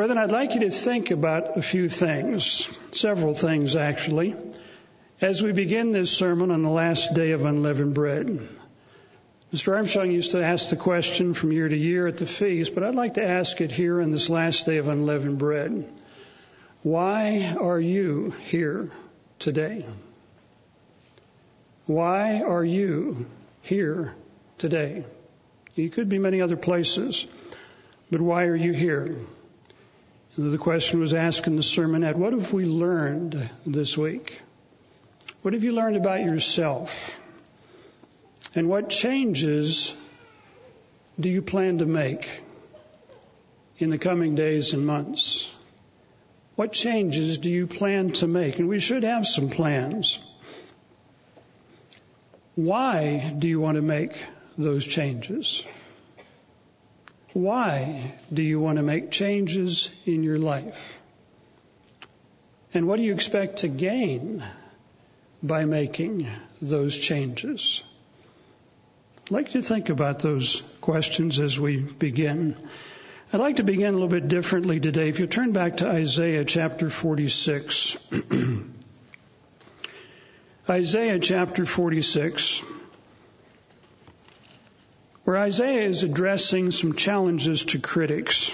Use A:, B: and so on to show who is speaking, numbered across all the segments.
A: Brethren, I'd like you to think about a few things, several things actually, as we begin this sermon on the last day of unleavened bread. Mr. Armstrong used to ask the question from year to year at the feast, but I'd like to ask it here on this last day of unleavened bread. Why are you here today? Why are you here today? You could be many other places, but why are you here? The question was asked in the sermonette, what have we learned this week? What have you learned about yourself? And what changes do you plan to make in the coming days and months? What changes do you plan to make? And we should have some plans. Why do you want to make those changes? Why do you want to make changes in your life? And what do you expect to gain by making those changes? I'd like to think about those questions as we begin. I'd like to begin a little bit differently today. If you turn back to Isaiah chapter 46. Isaiah chapter 46, where Isaiah is addressing some challenges to critics.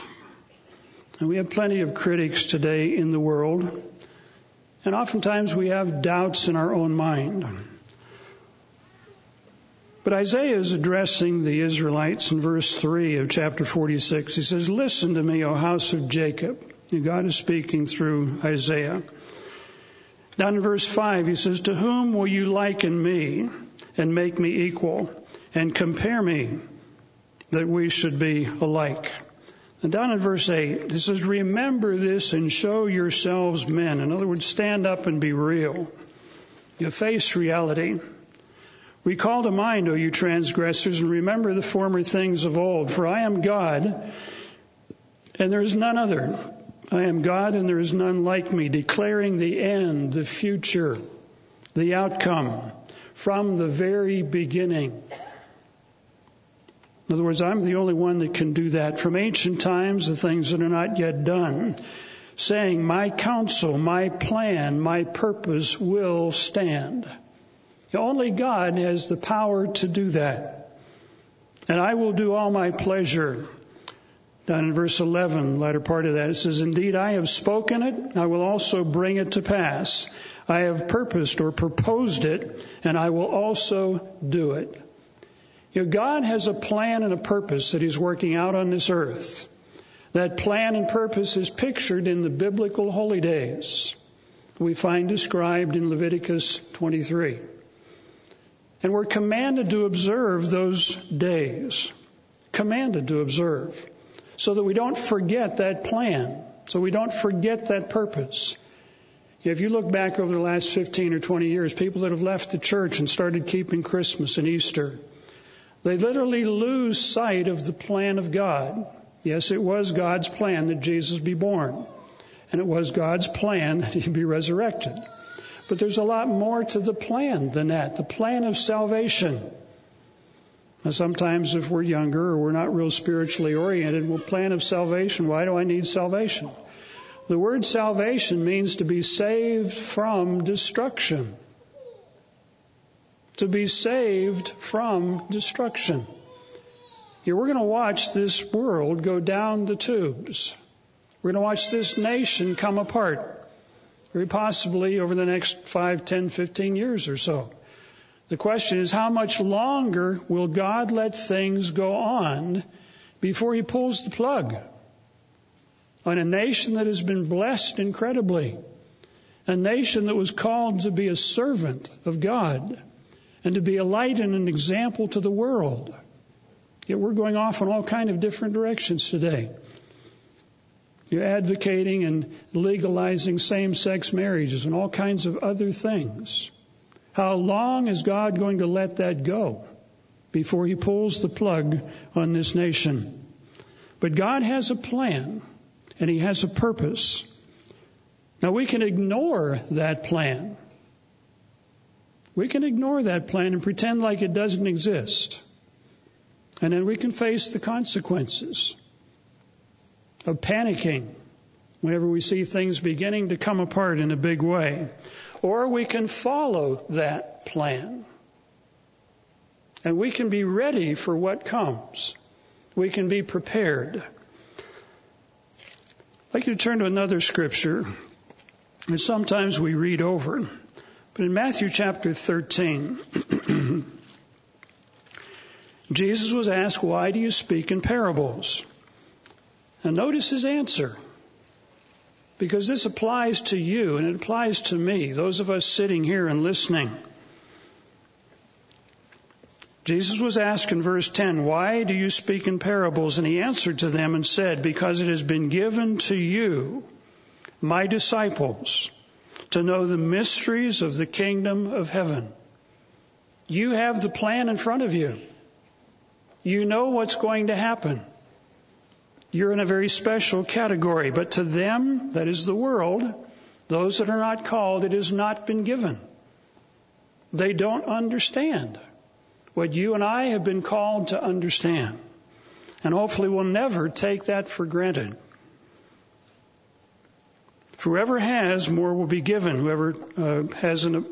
A: And we have plenty of critics today in the world. And oftentimes we have doubts in our own mind. But Isaiah is addressing the Israelites in verse 3 of chapter 46. He says, Listen to me, O house of Jacob. And God is speaking through Isaiah. Down in verse 5, he says, To whom will you liken me and make me equal and compare me that we should be alike? And down in verse 8, it says, Remember this and show yourselves men. In other words, stand up and be real. You face reality. Recall to mind, O you transgressors, and remember the former things of old. For I am God, and there is none other. I am God, and there is none like me, declaring the end, the future, the outcome from the very beginning. In other words, I'm the only one that can do that from ancient times, the things that are not yet done, saying, My counsel, my plan, my purpose will stand. Only God has the power to do that. And I will do all my pleasure. Down in verse 11, latter part of that, it says, Indeed, I have spoken it, I will also bring it to pass. I have purposed or proposed it, and I will also do it. You know, God has a plan and a purpose that He's working out on this earth. That plan and purpose is pictured in the biblical holy days we find described in Leviticus 23. And we're commanded to observe those days. Commanded to observe. So that we don't forget that plan. So we don't forget that purpose. If you look back over the last 15 or 20 years, people that have left the church and started keeping Christmas and Easter, they literally lose sight of the plan of God. Yes, it was God's plan that Jesus be born. And it was God's plan that he be resurrected. But there's a lot more to the plan than that. The plan of salvation. Now, sometimes if we're younger or we're not real spiritually oriented, well, plan of salvation, why do I need salvation? The word salvation means to be saved from destruction. To be saved from destruction. Yeah, we're going to watch this world go down the tubes. We're going to watch this nation come apart very possibly over the next 5, 10, 15 years or so. The question is, how much longer will God let things go on before He pulls the plug on a nation that has been blessed incredibly? A nation that was called to be a servant of God and to be a light and an example to the world. Yet we're going off in all kind of different directions today. You're advocating and legalizing same sex marriages and all kinds of other things. How long is God going to let that go before He pulls the plug on this nation? But God has a plan and He has a purpose. Now we can ignore that plan. We can ignore that plan and pretend like it doesn't exist. And then we can face the consequences of panicking whenever we see things beginning to come apart in a big way. Or we can follow that plan. And we can be ready for what comes. We can be prepared. I'd like you to turn to another scripture that sometimes we read over. But in Matthew chapter 13, Jesus was asked, Why do you speak in parables? And notice his answer. Because this applies to you and it applies to me, those of us sitting here and listening. Jesus was asked in verse 10, Why do you speak in parables? And he answered to them and said, Because it has been given to you, my disciples, to know the mysteries of the kingdom of heaven. You have the plan in front of you. You know what's going to happen. You're in a very special category, but to them, that is the world, those that are not called, it has not been given. They don't understand what you and I have been called to understand. And hopefully we'll never take that for granted. Whoever has, more will be given. Whoever uh, has, an,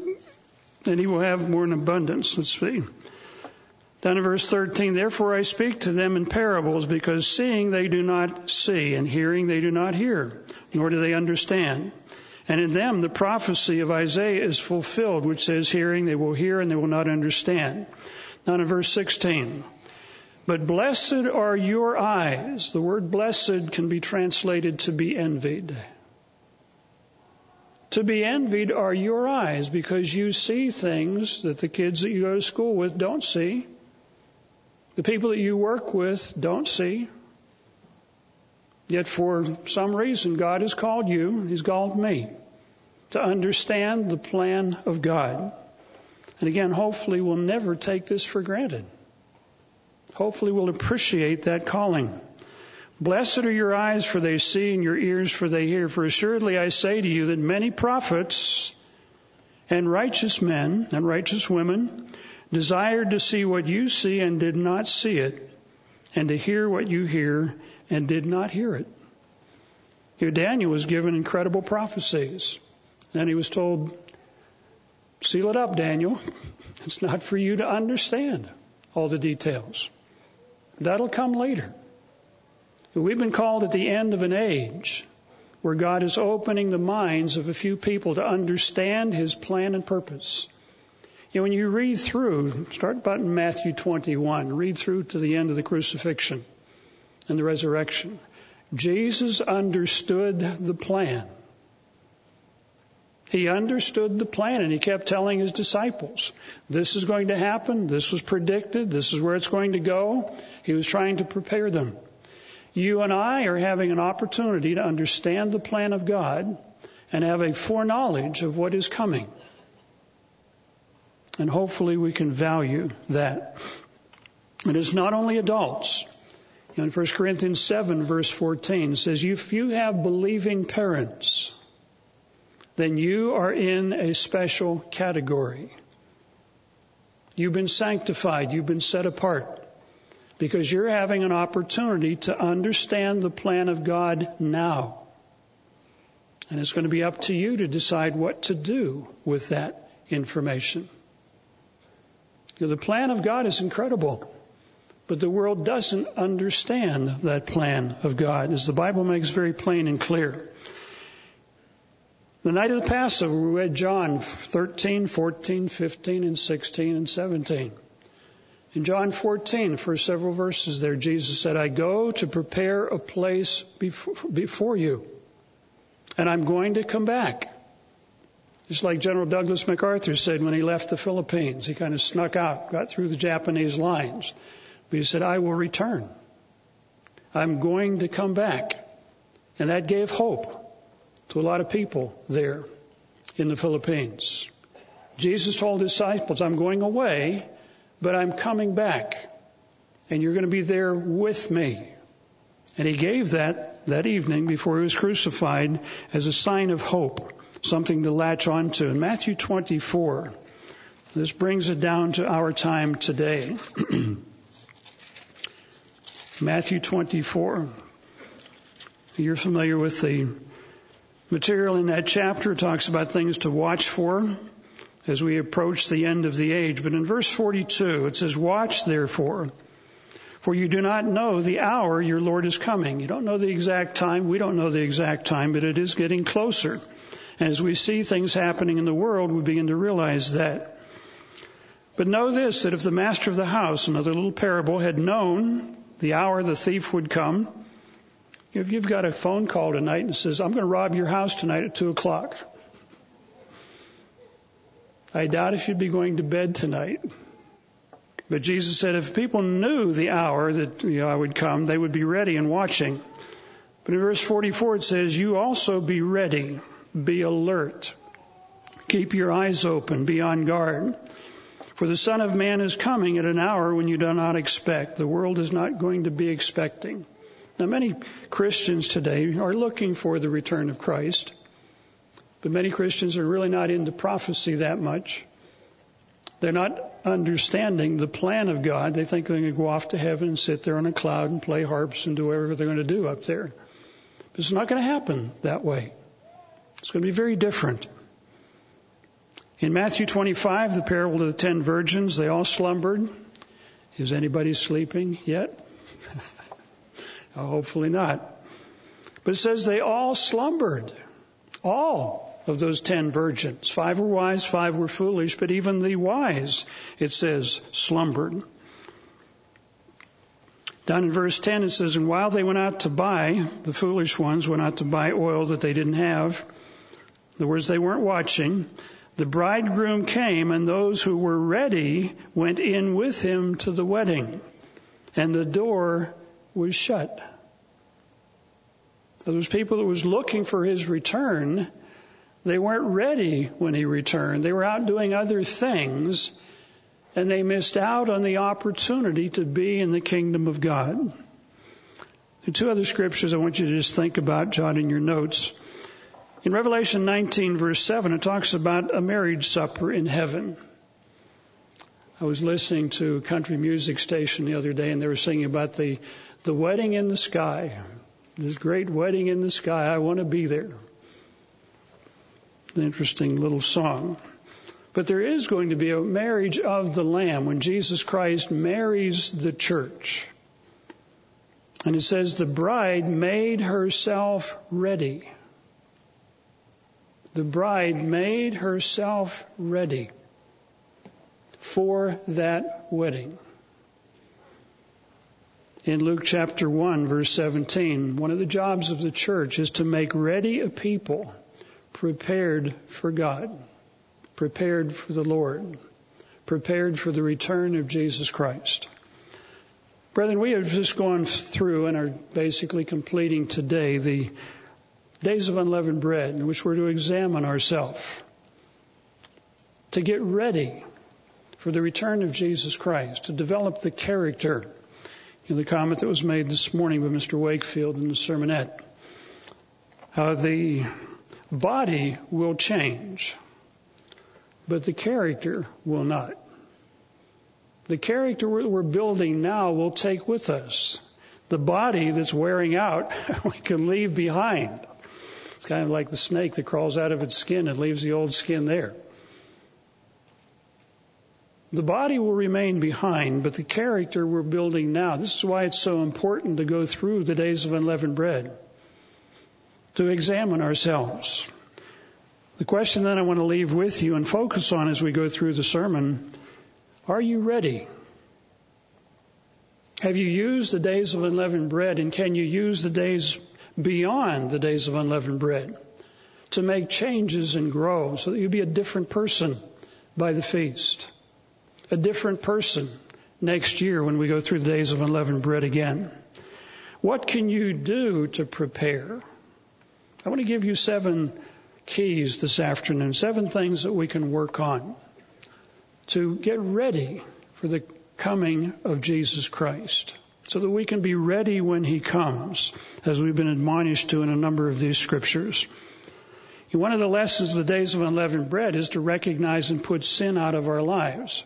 A: and he will have more in abundance. Let's see. Down in verse 13, therefore I speak to them in parables because seeing they do not see and hearing they do not hear, nor do they understand. And in them the prophecy of Isaiah is fulfilled, which says, hearing they will hear and they will not understand. Now in verse 16, but blessed are your eyes. The word blessed can be translated to be envied. To be envied are your eyes because you see things that the kids that you go to school with don't see. The people that you work with don't see. Yet for some reason, God has called you, He's called me to understand the plan of God. And again, hopefully we'll never take this for granted. Hopefully we'll appreciate that calling. Blessed are your eyes for they see and your ears for they hear. For assuredly I say to you that many prophets and righteous men and righteous women desired to see what you see and did not see it, and to hear what you hear and did not hear it. Here Daniel was given incredible prophecies. And he was told, Seal it up, Daniel. It's not for you to understand all the details. That'll come later. We've been called at the end of an age where God is opening the minds of a few people to understand His plan and purpose. You know, when you read through, start about in Matthew 21, read through to the end of the crucifixion and the resurrection. Jesus understood the plan. He understood the plan and he kept telling his disciples, this is going to happen. This was predicted. This is where it's going to go. He was trying to prepare them. You and I are having an opportunity to understand the plan of God and have a foreknowledge of what is coming. And hopefully we can value that. It is not only adults. In 1 Corinthians 7 verse 14 says, if you have believing parents, then you are in a special category. You've been sanctified. You've been set apart because you're having an opportunity to understand the plan of God now. And it's going to be up to you to decide what to do with that information. The plan of God is incredible, but the world doesn't understand that plan of God, as the Bible makes very plain and clear. The night of the Passover, we read John 13, 14, 15, and 16, and 17. In John 14, for several verses there, Jesus said, I go to prepare a place before you, and I'm going to come back. Just like General Douglas MacArthur said when he left the Philippines. He kind of snuck out, got through the Japanese lines. But he said, I will return. I'm going to come back. And that gave hope to a lot of people there in the Philippines. Jesus told his disciples, I'm going away, but I'm coming back. And you're going to be there with me. And he gave that that evening before he was crucified as a sign of hope, something to latch onto. In Matthew 24, this brings it down to our time today. Matthew 24. You're familiar with the Material in that chapter talks about things to watch for as we approach the end of the age. But in verse 42, it says, Watch therefore, for you do not know the hour your Lord is coming. You don't know the exact time. We don't know the exact time, but it is getting closer. And as we see things happening in the world, we begin to realize that. But know this, that if the master of the house, another little parable, had known the hour the thief would come, if you've got a phone call tonight and says, I'm going to rob your house tonight at two o'clock. I doubt if you'd be going to bed tonight. But Jesus said if people knew the hour that you know, I would come, they would be ready and watching. But in verse 44 it says, you also be ready, be alert. Keep your eyes open, be on guard. For the Son of Man is coming at an hour when you do not expect. The world is not going to be expecting. Now, many Christians today are looking for the return of Christ, but many Christians are really not into prophecy that much. They're not understanding the plan of God. They think they're going to go off to heaven and sit there on a cloud and play harps and do whatever they're going to do up there. But it's not going to happen that way. It's going to be very different. In Matthew 25, the parable of the ten virgins, they all slumbered. Is anybody sleeping yet? hopefully not. But it says they all slumbered. All of those ten virgins. Five were wise, five were foolish, but even the wise, it says, slumbered. Down in verse 10 it says, And while they went out to buy, the foolish ones went out to buy oil that they didn't have. In other words, they weren't watching. The bridegroom came, and those who were ready went in with him to the wedding, and the door was shut. Those people that was looking for his return, they weren't ready when he returned. They were out doing other things, and they missed out on the opportunity to be in the kingdom of God. The two other scriptures I want you to just think about, jot in your notes. In Revelation 19 verse 7, it talks about a marriage supper in heaven. I was listening to a country music station the other day and they were singing about the, the wedding in the sky. This great wedding in the sky. I want to be there. An interesting little song. But there is going to be a marriage of the Lamb when Jesus Christ marries the church. And it says the bride made herself ready the bride made herself ready for that wedding. In Luke chapter 1 verse 17, one of the jobs of the church is to make ready a people prepared for God, prepared for the Lord, prepared for the return of Jesus Christ. Brethren, we have just gone through and are basically completing today the days of unleavened bread in which we're to examine ourselves to get ready for the return of Jesus Christ, to develop the character. In the comment that was made this morning by Mr. Wakefield in the sermonette, how the body will change, but the character will not. The character we're building now will take with us. The body that's wearing out, we can leave behind. It's kind of like the snake that crawls out of its skin and leaves the old skin there. The body will remain behind, but the character we're building now, this is why it's so important to go through the days of unleavened bread, to examine ourselves. The question that I want to leave with you and focus on as we go through the sermon are you ready? Have you used the days of unleavened bread and can you use the days beyond the days of unleavened bread to make changes and grow so that you'll be a different person by the feast. A different person next year when we go through the days of unleavened bread again. What can you do to prepare? I want to give you seven keys this afternoon, seven things that we can work on to get ready for the coming of Jesus Christ so that we can be ready when He comes, as we've been admonished to in a number of these scriptures. One of the lessons of the days of unleavened bread is to recognize and put sin out of our lives.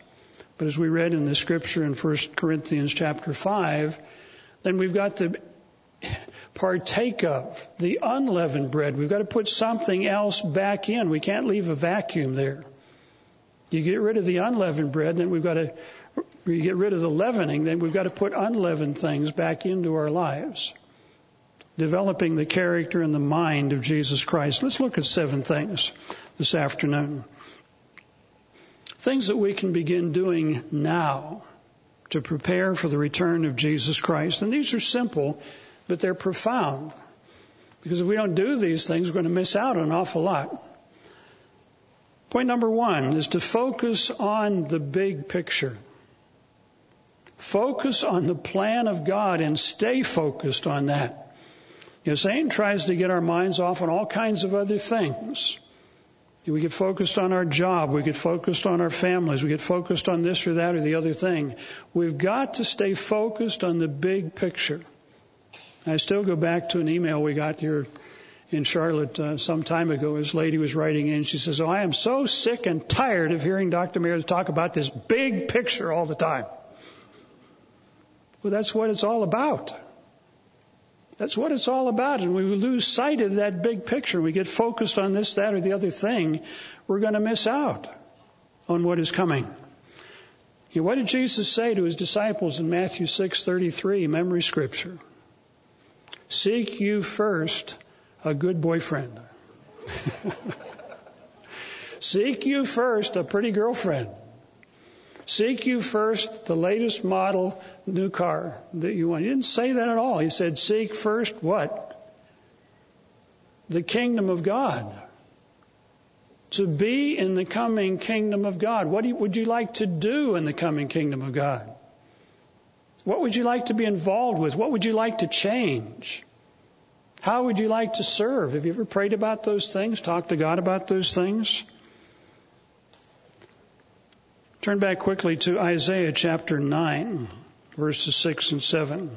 A: But as we read in the scripture in 1 Corinthians chapter 5, then we've got to partake of, the unleavened bread. We've got to put something else back in. We can't leave a vacuum there. You get rid of the unleavened bread, then we've got to you get rid of the leavening, then we've got to put unleavened things back into our lives. Developing the character and the mind of Jesus Christ. Let's look at seven things this afternoon. Things that we can begin doing now to prepare for the return of Jesus Christ. And these are simple, but they're profound. Because if we don't do these things, we're going to miss out on an awful lot. Point number one is to focus on the big picture. Focus on the plan of God and stay focused on that. You know, Satan tries to get our minds off on all kinds of other things. We get focused on our job. We get focused on our families. We get focused on this or that or the other thing. We've got to stay focused on the big picture. I still go back to an email we got here in Charlotte uh, some time ago. This lady was writing in. She says, "Oh, I am so sick and tired of hearing Dr. Mayer talk about this big picture all the time." Well, that's what it's all about. That's what it's all about. And we lose sight of that big picture. We get focused on this, that, or the other thing. We're going to miss out on what is coming. What did Jesus say to his disciples in Matthew 6:33, memory scripture? Seek you first a good boyfriend. Seek you first a pretty girlfriend. Seek you first the latest model new car that you want. He didn't say that at all. He said, Seek first what? The kingdom of God. To be in the coming kingdom of God. What would you like to do in the coming kingdom of God? What would you like to be involved with? What would you like to change? How would you like to serve? Have you ever prayed about those things? Talked to God about those things? Turn back quickly to Isaiah chapter 9, verses 6 and 7.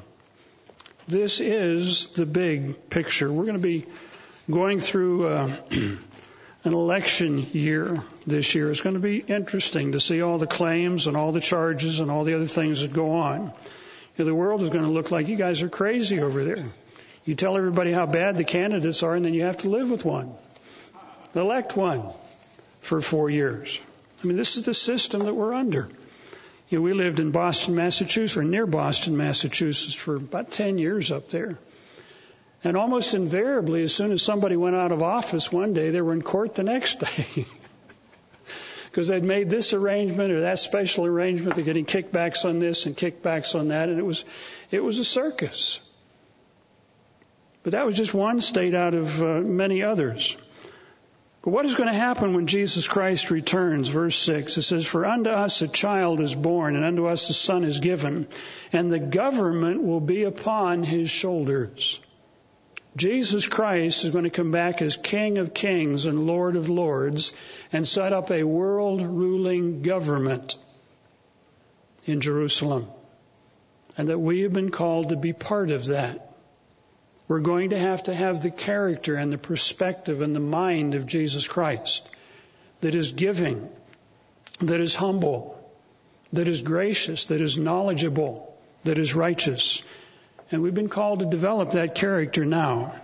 A: This is the big picture. We're going to be going through uh, an election year this year. It's going to be interesting to see all the claims and all the charges and all the other things that go on. The world is going to look like you guys are crazy over there. You tell everybody how bad the candidates are, and then you have to live with one, elect one for four years. I mean, this is the system that we're under. You know, we lived in Boston, Massachusetts, or near Boston, Massachusetts, for about 10 years up there. And almost invariably, as soon as somebody went out of office one day, they were in court the next day. Because they'd made this arrangement or that special arrangement, they're getting kickbacks on this and kickbacks on that, and it was, it was a circus. But that was just one state out of uh, many others. But what is going to happen when Jesus Christ returns? Verse 6, it says, For unto us a child is born, and unto us a son is given, and the government will be upon his shoulders. Jesus Christ is going to come back as King of kings and Lord of lords and set up a world ruling government in Jerusalem. And that we have been called to be part of that. We're going to have to have the character and the perspective and the mind of Jesus Christ that is giving, that is humble, that is gracious, that is knowledgeable, that is righteous. And we've been called to develop that character now.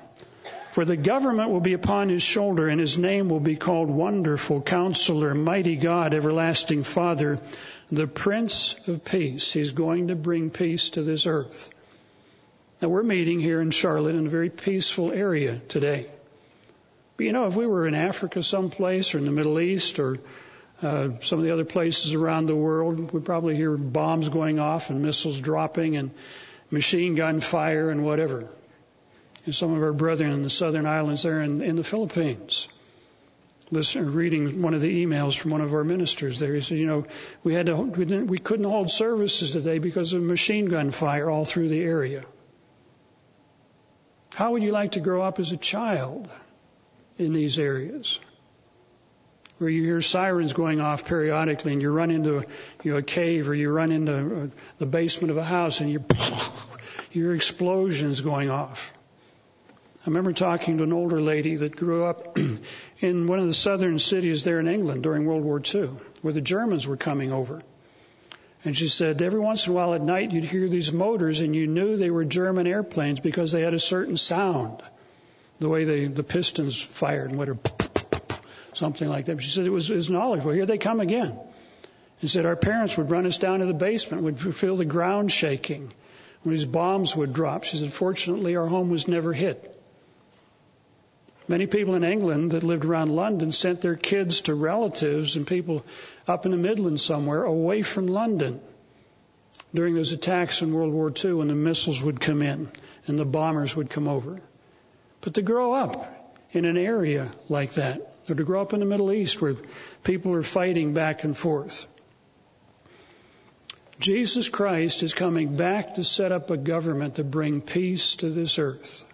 A: For the government will be upon his shoulder, and his name will be called Wonderful Counselor, Mighty God, Everlasting Father, the Prince of Peace. He's going to bring peace to this earth. Now we're meeting here in Charlotte in a very peaceful area today. But you know, if we were in Africa someplace or in the Middle East or uh, some of the other places around the world, we'd probably hear bombs going off and missiles dropping and machine gun fire and whatever. And some of our brethren in the southern islands there in, in the Philippines. Listen, uh, reading one of the emails from one of our ministers there. He said, you know, we had to, we, didn't, we couldn't hold services today because of machine gun fire all through the area. How would you like to grow up as a child in these areas? Where you hear sirens going off periodically and you run into you know, a cave or you run into uh, the basement of a house and you hear explosions going off. I remember talking to an older lady that grew up in one of the southern cities there in England during World War II, where the Germans were coming over. And she said, every once in a while at night you'd hear these motors and you knew they were German airplanes because they had a certain sound. The way they, the pistons fired and whatever, something like that. She said it was, it was knowledge. Well, here they come again. And said our parents would run us down to the basement, would feel the ground shaking when these bombs would drop. She said, fortunately, our home was never hit. Many people in England that lived around London sent their kids to relatives and people up in the Midlands somewhere away from London during those attacks in World War II when the missiles would come in and the bombers would come over. But to grow up in an area like that, or to grow up in the Middle East where people are fighting back and forth. Jesus Christ is coming back to set up a government to bring peace to this earth.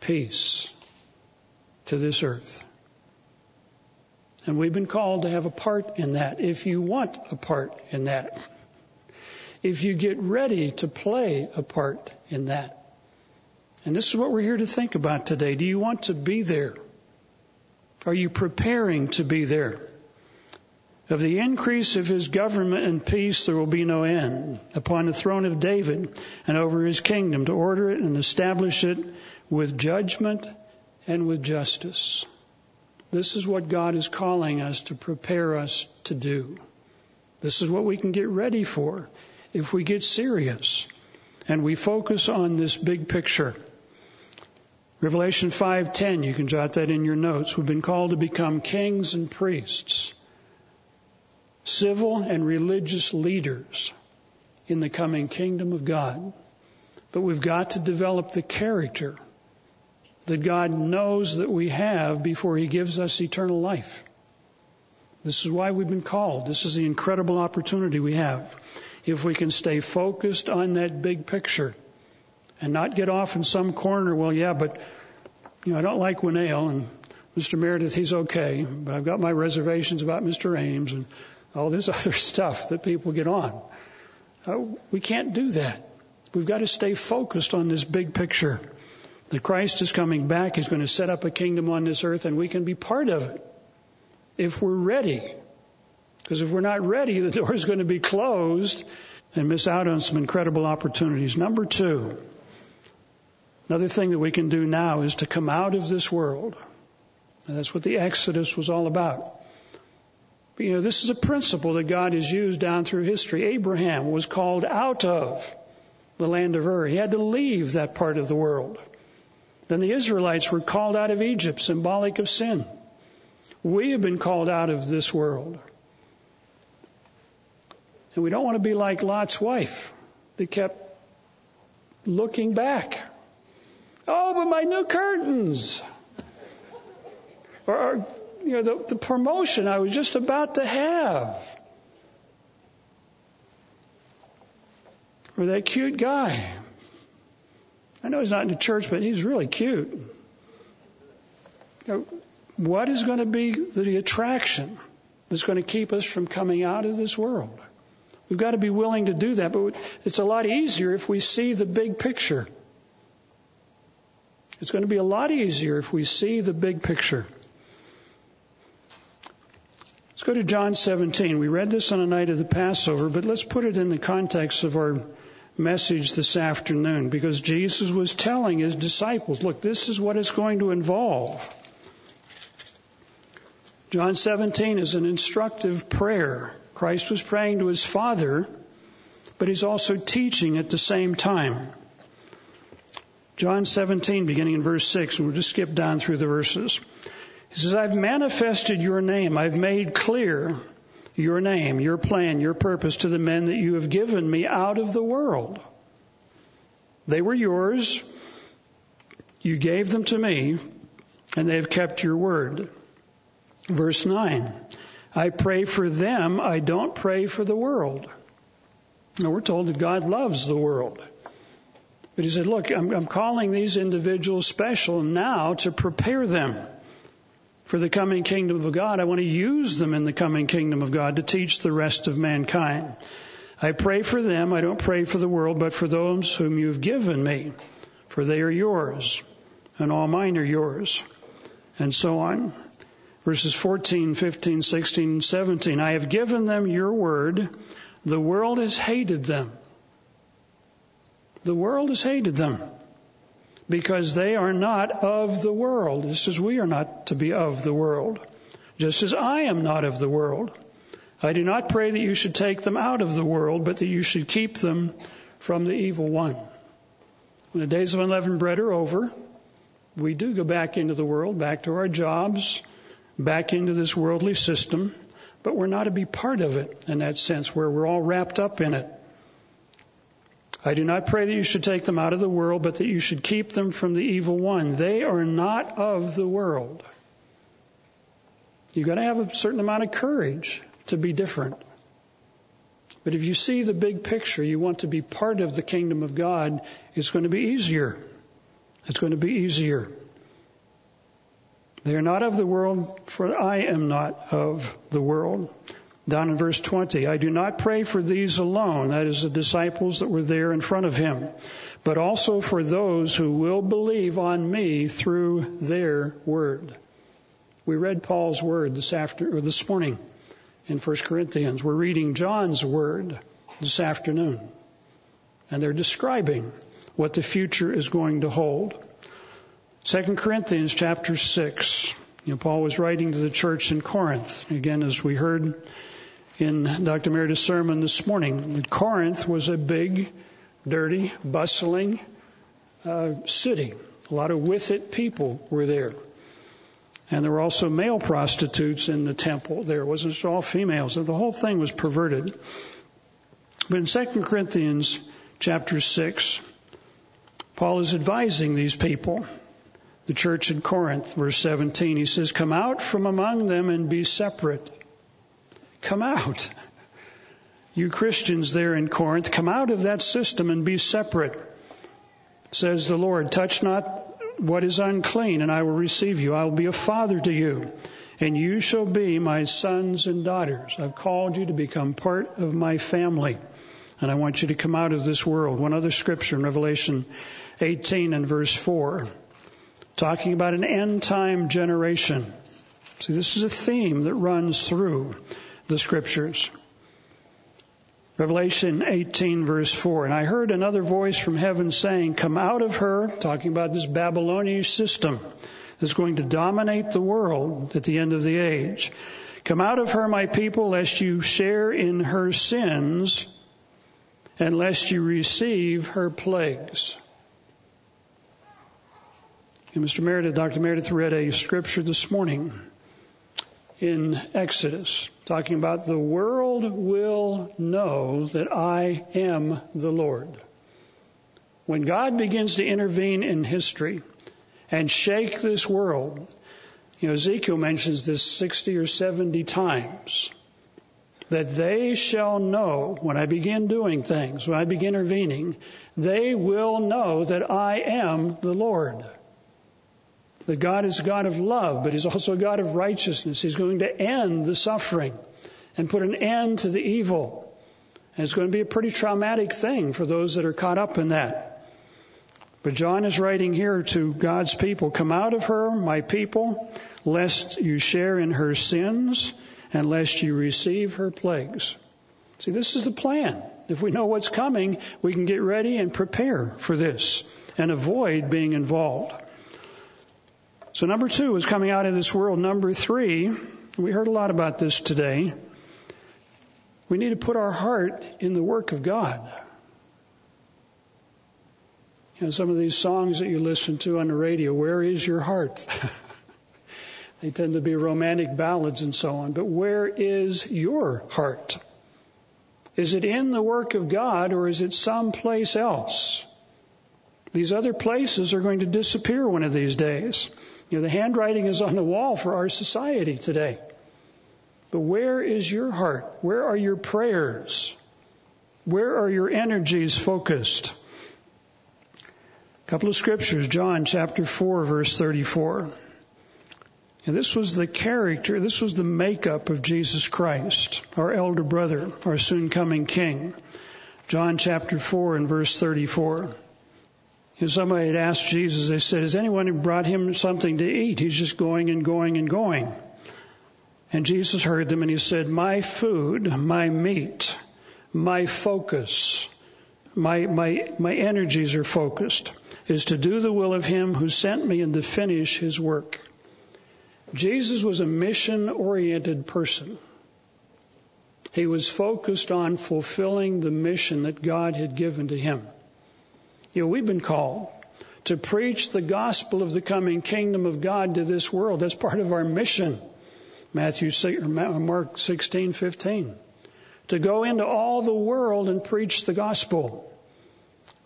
A: Peace to this earth. And we've been called to have a part in that if you want a part in that. If you get ready to play a part in that. And this is what we're here to think about today. Do you want to be there? Are you preparing to be there? Of the increase of his government and peace there will be no end upon the throne of David and over his kingdom to order it and establish it with judgment and with justice. This is what God is calling us to prepare us to do. This is what we can get ready for if we get serious and we focus on this big picture. Revelation 5:10, you can jot that in your notes. We've been called to become kings and priests, civil and religious leaders in the coming kingdom of God. But we've got to develop the character that God knows that we have before He gives us eternal life. This is why we've been called. This is the incredible opportunity we have. If we can stay focused on that big picture and not get off in some corner, well, yeah, but, you know, I don't like Winnail and Mr. Meredith, he's okay, but I've got my reservations about Mr. Ames and all this other stuff that people get on. Uh, we can't do that. We've got to stay focused on this big picture that Christ is coming back. He's going to set up a kingdom on this earth and we can be part of it if we're ready. Because if we're not ready, the door is going to be closed and miss out on some incredible opportunities. Number two, another thing that we can do now is to come out of this world. And that's what the Exodus was all about. But, you know, this is a principle that God has used down through history. Abraham was called out of the land of Ur. He had to leave that part of the world. Then the Israelites were called out of Egypt, symbolic of sin. We have been called out of this world. And we don't want to be like Lot's wife that kept looking back. Oh, but my new curtains. Or, or you know, the, the promotion I was just about to have. Or that cute guy. I know he's not in the church, but he's really cute. You know, what is going to be the attraction that's going to keep us from coming out of this world? We've got to be willing to do that, but it's a lot easier if we see the big picture. It's going to be a lot easier if we see the big picture. Let's go to John 17. We read this on the night of the Passover, but let's put it in the context of our message this afternoon because Jesus was telling his disciples, look, this is what it's going to involve. John 17 is an instructive prayer. Christ was praying to his Father, but he's also teaching at the same time. John 17, beginning in verse 6, and we'll just skip down through the verses. He says, I've manifested your name. I've made clear your name, your plan, your purpose to the men that you have given me out of the world. They were yours. You gave them to me, and they have kept your word. Verse 9. I pray for them. I don't pray for the world. Now we're told that God loves the world. But he said, look, I'm, I'm calling these individuals special now to prepare them for the coming kingdom of God. I want to use them in the coming kingdom of God to teach the rest of mankind. I pray for them. I don't pray for the world, but for those whom you've given me, for they are yours, and all mine are yours. And so on. Verses 14, 15, 16, 17. I have given them your word. The world has hated them. The world has hated them because they are not of the world, just as we are not to be of the world, just as I am not of the world. I do not pray that you should take them out of the world, but that you should keep them from the evil one. When the days of unleavened bread are over, we do go back into the world, back to our jobs, back into this worldly system, but we're not to be part of it in that sense where we're all wrapped up in it. I do not pray that you should take them out of the world, but that you should keep them from the evil one. They are not of the world. You've got to have a certain amount of courage to be different. But if you see the big picture, you want to be part of the kingdom of God, it's going to be easier. It's going to be easier. They are not of the world, for I am not of the world. Down in verse 20, I do not pray for these alone, that is the disciples that were there in front of him, but also for those who will believe on me through their word. We read Paul's word this after or this morning in 1 Corinthians. We're reading John's word this afternoon. And they're describing what the future is going to hold. 2 Corinthians chapter 6. You know, Paul was writing to the church in Corinth. Again, as we heard in Dr. Meredith's sermon this morning. Corinth was a big, dirty, bustling uh, city. A lot of with it people were there. And there were also male prostitutes in the temple there. It wasn't just all females. The whole thing was perverted. But in 2 Corinthians chapter 6, Paul is advising these people, the church in Corinth, verse 17. He says, Come out from among them and be separate Come out. You Christians there in Corinth, come out of that system and be separate. Says the Lord, touch not what is unclean, and I will receive you. I will be a father to you, and you shall be my sons and daughters. I've called you to become part of my family, and I want you to come out of this world. One other scripture in Revelation 18 and verse 4, talking about an end time generation. See, this is a theme that runs through the scriptures. Revelation 18 verse 4. And I heard another voice from heaven saying, come out of her, talking about this Babylonian system that's going to dominate the world at the end of the age. Come out of her, my people, lest you share in her sins and lest you receive her plagues. And Mr. Meredith, Dr. Meredith read a scripture this morning in Exodus, talking about the world will know that I am the Lord. When God begins to intervene in history and shake this world, you know, Ezekiel mentions this 60 or 70 times, that they shall know when I begin doing things, when I begin intervening, they will know that I am the Lord. That God is a God of love, but He's also a God of righteousness. He's going to end the suffering and put an end to the evil. And it's going to be a pretty traumatic thing for those that are caught up in that. But John is writing here to God's people, come out of her, my people, lest you share in her sins and lest you receive her plagues. See, this is the plan. If we know what's coming, we can get ready and prepare for this and avoid being involved. So number two is coming out of this world. Number three, we heard a lot about this today. We need to put our heart in the work of God. You know, some of these songs that you listen to on the radio, where is your heart? they tend to be romantic ballads and so on, but where is your heart? Is it in the work of God or is it someplace else? These other places are going to disappear one of these days. You know, the handwriting is on the wall for our society today. But where is your heart? Where are your prayers? Where are your energies focused? A couple of scriptures, John chapter 4 verse 34. And this was the character, this was the makeup of Jesus Christ, our elder brother, our soon coming king. John chapter 4 and verse 34. And somebody had asked Jesus, they said, Has anyone brought him something to eat? He's just going and going and going. And Jesus heard them and he said, My food, my meat, my focus, my, my, my energies are focused, is to do the will of Him who sent me and to finish His work. Jesus was a mission oriented person. He was focused on fulfilling the mission that God had given to him. You know, we've been called to preach the gospel of the coming kingdom of God to this world. That's part of our mission. Matthew, Mark 16, 15. To go into all the world and preach the gospel.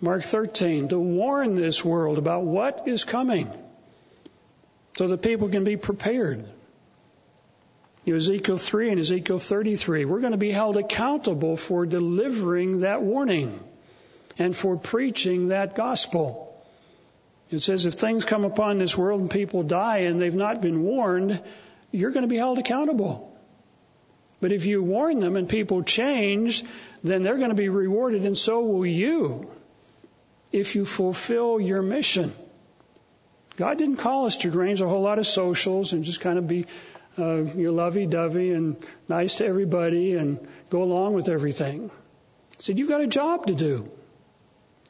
A: Mark 13, to warn this world about what is coming so that people can be prepared. You know, Ezekiel 3 and Ezekiel 33, we're going to be held accountable for delivering that warning and for preaching that gospel. It says if things come upon this world and people die and they've not been warned, you're going to be held accountable. But if you warn them and people change, then they're going to be rewarded and so will you if you fulfill your mission. God didn't call us to arrange a whole lot of socials and just kind of be uh, you're lovey-dovey and nice to everybody and go along with everything. He said, you've got a job to do.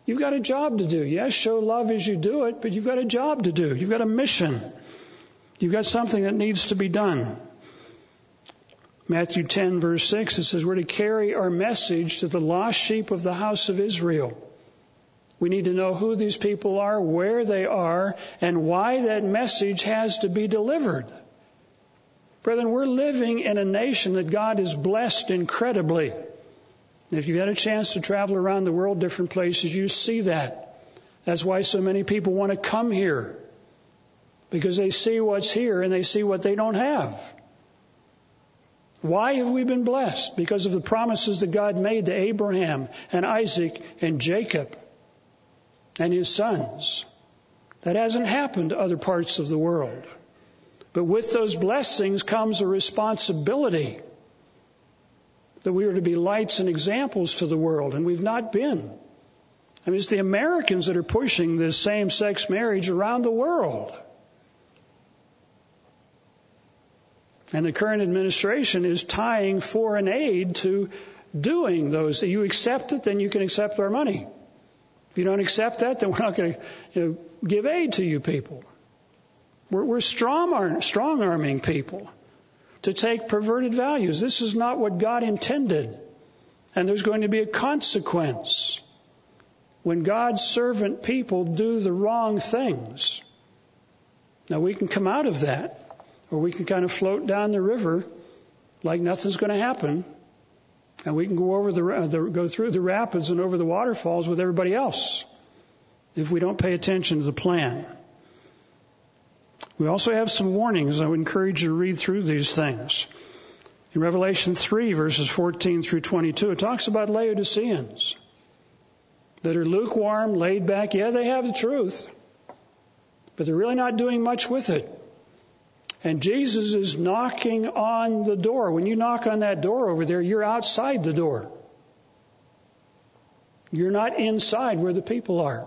A: You've got a job to do. Yes, show love as you do it, but you've got a job to do. You've got a mission. You've got something that needs to be done. Matthew 10 verse 6, it says, we're to carry our message to the lost sheep of the house of Israel. We need to know who these people are, where they are, and why that message has to be delivered. Brethren, we're living in a nation that God has blessed incredibly. If you've had a chance to travel around the world, different places, you see that. That's why so many people want to come here. Because they see what's here and they see what they don't have. Why have we been blessed? Because of the promises that God made to Abraham and Isaac and Jacob and his sons. That hasn't happened to other parts of the world. But with those blessings comes a responsibility that we are to be lights and examples to the world, and we've not been. I mean, it's the Americans that are pushing this same sex marriage around the world. And the current administration is tying foreign aid to doing those. You accept it, then you can accept our money. If you don't accept that, then we're not going to you know, give aid to you people. We're, we're strong, strong arming people to take perverted values. This is not what God intended. And there's going to be a consequence when God's servant people do the wrong things. Now we can come out of that, or we can kind of float down the river like nothing's going to happen, and we can go over the, uh, the go through the rapids and over the waterfalls with everybody else if we don't pay attention to the plan. We also have some warnings. I would encourage you to read through these things. In Revelation 3 verses 14 through 22, it talks about Laodiceans that are lukewarm, laid back. Yeah, they have the truth, but they're really not doing much with it. And Jesus is knocking on the door. When you knock on that door over there, you're outside the door. You're not inside where the people are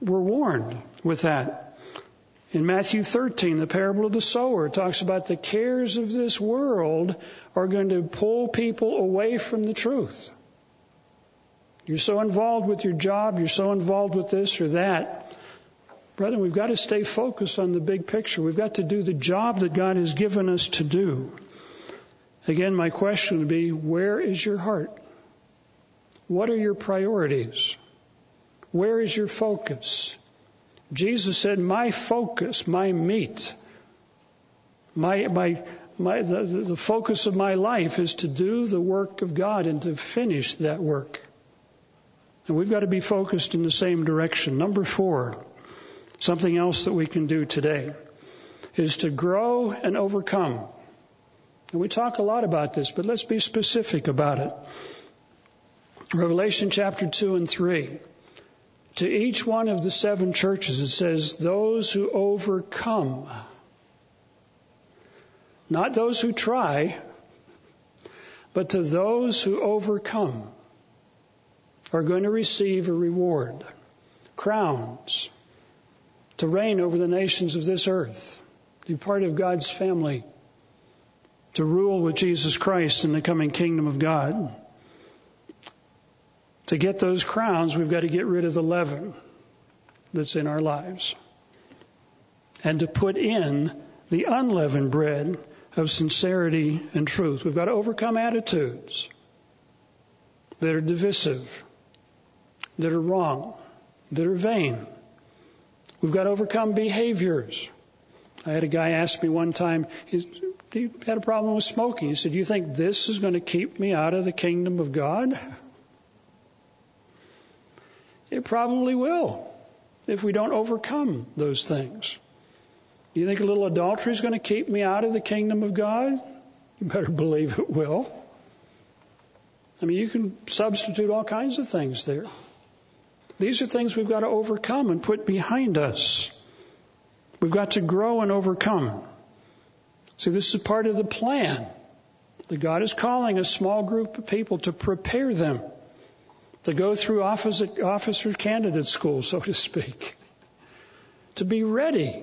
A: we're warned with that. In Matthew 13, the parable of the sower talks about the cares of this world are going to pull people away from the truth. You're so involved with your job, you're so involved with this or that. Brother, we've got to stay focused on the big picture. We've got to do the job that God has given us to do. Again, my question would be, where is your heart? What are your priorities? Where is your focus? Jesus said, My focus, my meat, my, my, my, the, the focus of my life is to do the work of God and to finish that work. And we've got to be focused in the same direction. Number four, something else that we can do today is to grow and overcome. And we talk a lot about this, but let's be specific about it. Revelation chapter 2 and 3 to each one of the seven churches, it says, those who overcome. Not those who try, but to those who overcome are going to receive a reward, crowns, to reign over the nations of this earth, to be part of God's family. to rule with Jesus Christ in the coming kingdom of God. To get those crowns, we've got to get rid of the leaven that's in our lives. And to put in the unleavened bread of sincerity and truth. We've got to overcome attitudes that are divisive, that are wrong, that are vain. We've got to overcome behaviors. I had a guy ask me one time, he had a problem with smoking. He said, Do you think this is going to keep me out of the kingdom of God? It probably will if we don't overcome those things. Do you think a little adultery is going to keep me out of the kingdom of God? You better believe it will. I mean, you can substitute all kinds of things there. These are things we've got to overcome and put behind us. We've got to grow and overcome. See, this is part of the plan. That God is calling a small group of people to prepare them to go through officer, officer candidate school, so to speak, to be ready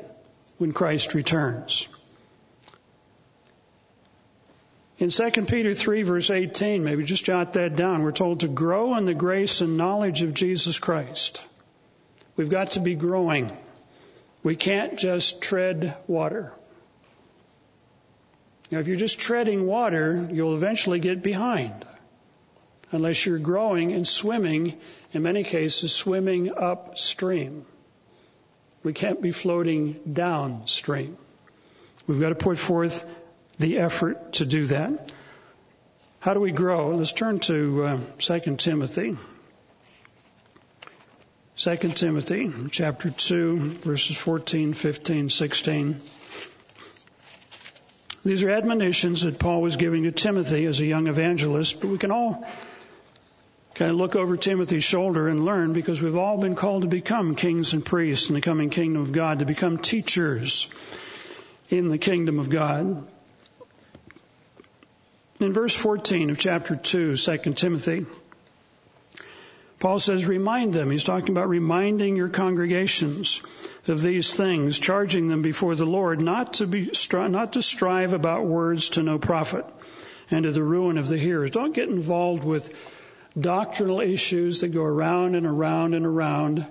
A: when Christ returns. In 2 Peter 3 verse 18, maybe just jot that down, we're told to grow in the grace and knowledge of Jesus Christ. We've got to be growing. We can't just tread water. Now, if you're just treading water, you'll eventually get behind. Unless you're growing and swimming, in many cases, swimming upstream. We can't be floating downstream. We've got to put forth the effort to do that. How do we grow? Let's turn to uh, 2 Timothy. 2 Timothy chapter 2 verses 14, 15, 16. These are admonitions that Paul was giving to Timothy as a young evangelist, but we can all kind of look over Timothy's shoulder and learn because we've all been called to become kings and priests in the coming kingdom of God, to become teachers in the kingdom of God. In verse 14 of chapter 2, 2 Timothy, Paul says, remind them. He's talking about reminding your congregations of these things, charging them before the Lord not to be, not to strive about words to no profit and to the ruin of the hearers. Don't get involved with doctrinal issues that go around and around and around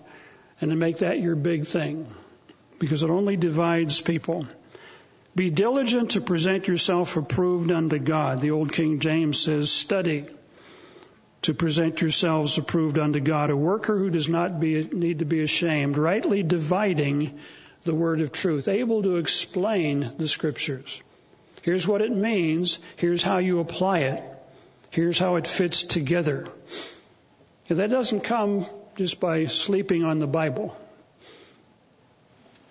A: and to make that your big thing because it only divides people. Be diligent to present yourself approved unto God. The old King James says, study to present yourselves approved unto God, a worker who does not be, need to be ashamed, rightly dividing the word of truth, able to explain the scriptures. Here's what it means. Here's how you apply it. Here's how it fits together. that doesn't come just by sleeping on the Bible.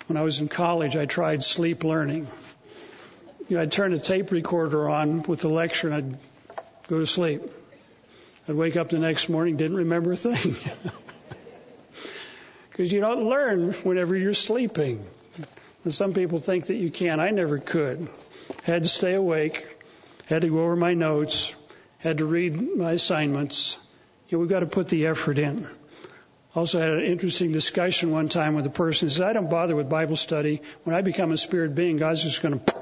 A: When I was in college, I tried sleep learning. You know, I'd turn a tape recorder on with the lecture and I'd go to sleep. I'd wake up the next morning, didn't remember a thing. Because you don't learn whenever you're sleeping. And some people think that you can. I never could. Had to stay awake. Had to go over my notes had to read my assignments. You know, we've got to put the effort in. Also had an interesting discussion one time with a person who said, I don't bother with Bible study. When I become a spirit being, God's just going to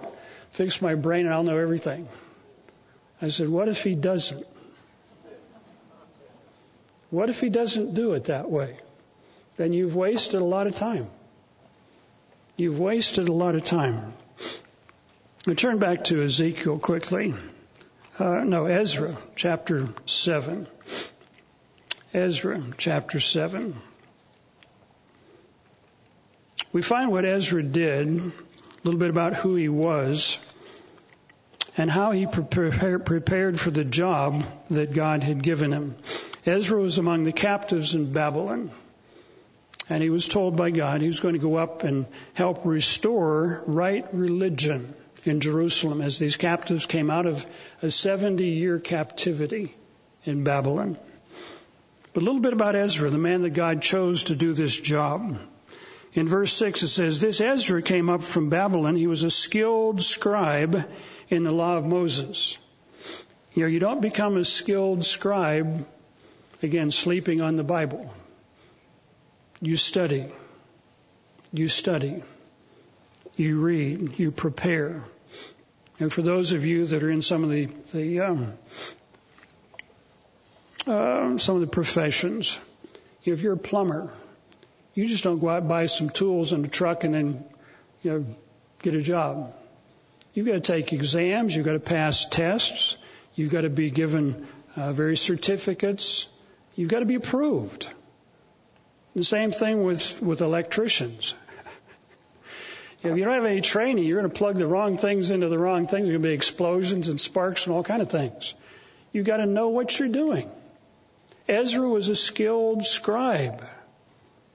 A: fix my brain and I'll know everything. I said, what if he doesn't? What if he doesn't do it that way? Then you've wasted a lot of time. You've wasted a lot of time. I turn back to Ezekiel quickly uh, no, Ezra chapter 7. Ezra chapter 7. We find what Ezra did, a little bit about who he was, and how he prepared for the job that God had given him. Ezra was among the captives in Babylon. And he was told by God he was going to go up and help restore right religion in Jerusalem as these captives came out of a 70 year captivity in Babylon. But a little bit about Ezra, the man that God chose to do this job. In verse 6 it says, This Ezra came up from Babylon. He was a skilled scribe in the law of Moses. You know, you don't become a skilled scribe, again, sleeping on the Bible. You study. You study. You read. You prepare. And for those of you that are in some of the, the um, uh, some of the professions, if you're a plumber, you just don't go out and buy some tools and a truck and then, you know, get a job. You've got to take exams. You've got to pass tests. You've got to be given uh, various certificates. You've got to be approved. The same thing with, with electricians. If you don't have any training, you're going to plug the wrong things into the wrong things. There's going to be explosions and sparks and all kind of things. You've got to know what you're doing. Ezra was a skilled scribe.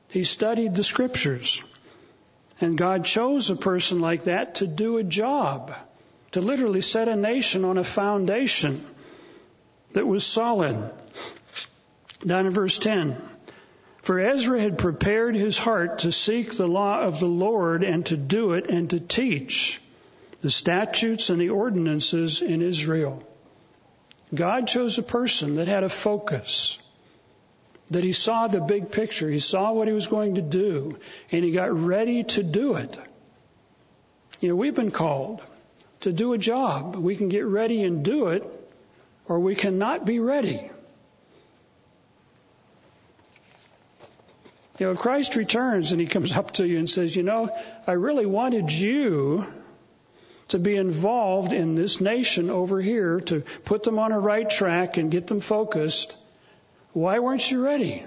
A: He studied the scriptures. And God chose a person like that to do a job, to literally set a nation on a foundation that was solid. Down in verse 10. For Ezra had prepared his heart to seek the law of the Lord and to do it and to teach the statutes and the ordinances in Israel. God chose a person that had a focus, that he saw the big picture, he saw what he was going to do, and he got ready to do it. You know, we've been called to do a job. We can get ready and do it, or we cannot be ready. You know, if Christ returns and he comes up to you and says, you know, I really wanted you to be involved in this nation over here, to put them on a right track and get them focused. Why weren't you ready?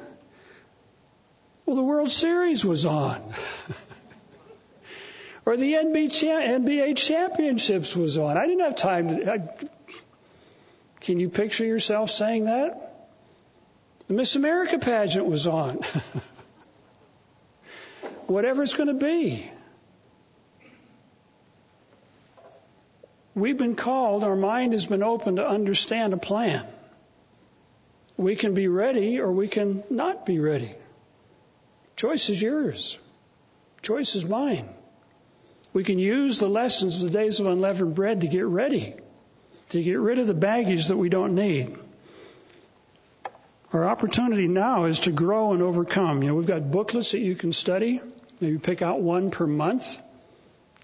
A: Well, the World Series was on. or the NBA championships was on. I didn't have time to. I, can you picture yourself saying that? The Miss America pageant was on. Whatever it's going to be. We've been called, our mind has been open to understand a plan. We can be ready or we can not be ready. Choice is yours. Choice is mine. We can use the lessons of the days of unleavened bread to get ready, to get rid of the baggage that we don't need. Our opportunity now is to grow and overcome. You know, we've got booklets that you can study. Maybe pick out one per month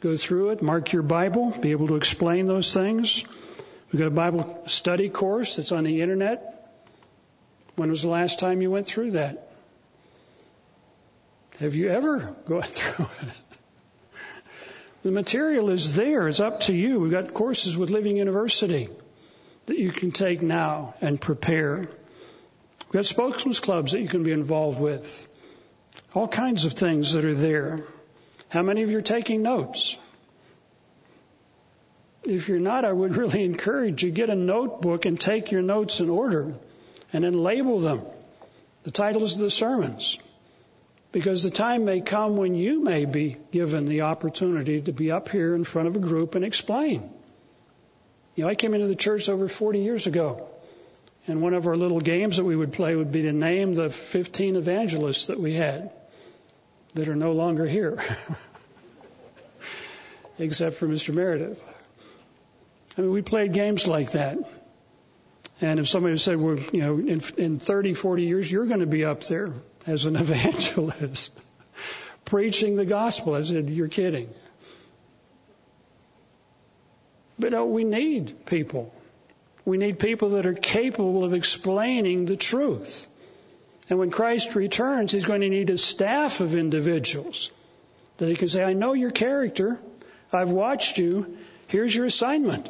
A: go through it, mark your Bible, be able to explain those things. We've got a Bible study course that's on the internet. When was the last time you went through that? Have you ever gone through it? The material is there. It's up to you. We've got courses with Living University that you can take now and prepare. We've got spokesman's clubs that you can be involved with. All kinds of things that are there. How many of you are taking notes? If you're not, I would really encourage you get a notebook and take your notes in order and then label them. The titles of the sermons. Because the time may come when you may be given the opportunity to be up here in front of a group and explain. You know, I came into the church over 40 years ago. And one of our little games that we would play would be to name the 15 evangelists that we had that are no longer here, except for Mr. Meredith. I mean, we played games like that. And if somebody said, well, you know, in, in 30, 40 years, you're going to be up there as an evangelist preaching the gospel, I said, you're kidding. But we need people. We need people that are capable of explaining the truth. And when Christ returns, he's going to need a staff of individuals that he can say, I know your character. I've watched you. Here's your assignment.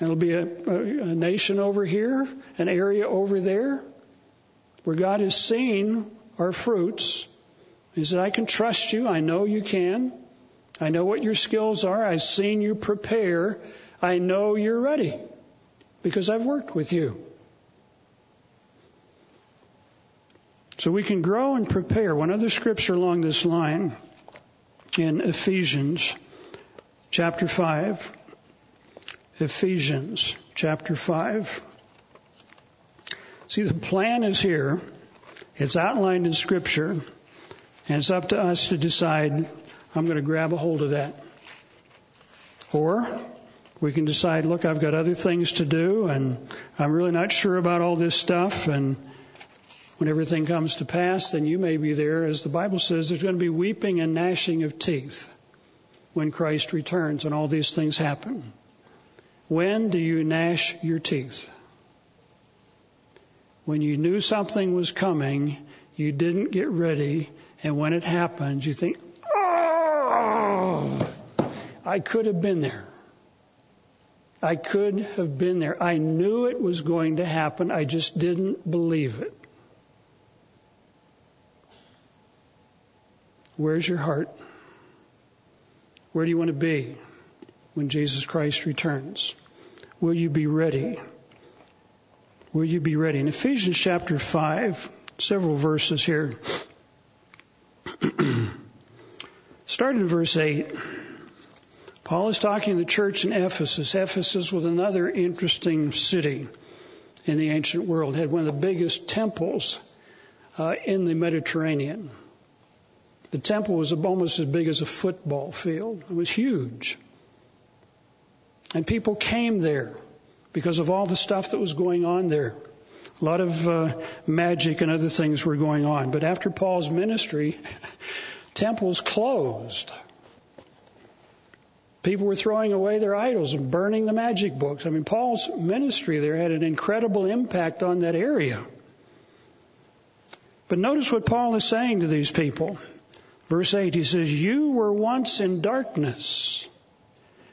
A: It'll be a, a, a nation over here, an area over there, where God has seen our fruits. He said, I can trust you. I know you can. I know what your skills are. I've seen you prepare. I know you're ready because I've worked with you. So we can grow and prepare. One other scripture along this line in Ephesians chapter 5. Ephesians chapter 5. See, the plan is here. It's outlined in scripture. And it's up to us to decide, I'm going to grab a hold of that. Or we can decide, look, I've got other things to do and I'm really not sure about all this stuff and when everything comes to pass, then you may be there. As the Bible says, there's going to be weeping and gnashing of teeth. when Christ returns and all these things happen. When do you gnash your teeth? When you knew something was coming, you didn't get ready, and when it happens, you think, oh, I could have been there. I could have been there. I knew it was going to happen. I just didn't believe it. Where's your heart? Where do you want to be when Jesus Christ returns? Will you be ready? Will you be ready? In Ephesians chapter 5, several verses here. Start in verse 8. Paul is talking to the church in Ephesus. Ephesus was another interesting city in the ancient world, it had one of the biggest temples uh, in the Mediterranean. The temple was almost as big as a football field. It was huge. And people came there because of all the stuff that was going on there. A lot of uh, magic and other things were going on. But after Paul's ministry, temples closed. People were throwing away their idols and burning the magic books. I mean, Paul's ministry there had an incredible impact on that area. But notice what Paul is saying to these people. Verse 8, he says, You were once in darkness.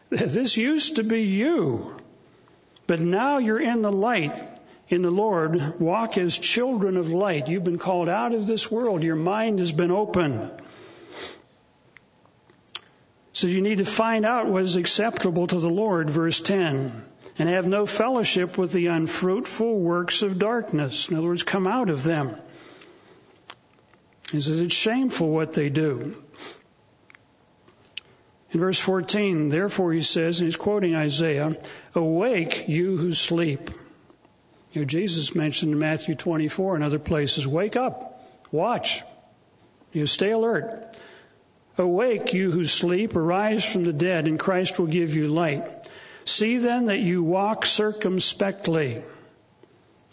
A: This used to be you. But now you're in the light in the Lord. Walk as children of light. You've been called out of this world. Your mind has been open. So you need to find out what is acceptable to the Lord, verse 10, and have no fellowship with the unfruitful works of darkness. In other words, come out of them. He says it's shameful what they do. In verse 14, therefore he says, and he's quoting Isaiah, awake you who sleep. You know, Jesus mentioned in Matthew 24 and other places, wake up, watch, you know, stay alert. Awake you who sleep, arise from the dead, and Christ will give you light. See then that you walk circumspectly. In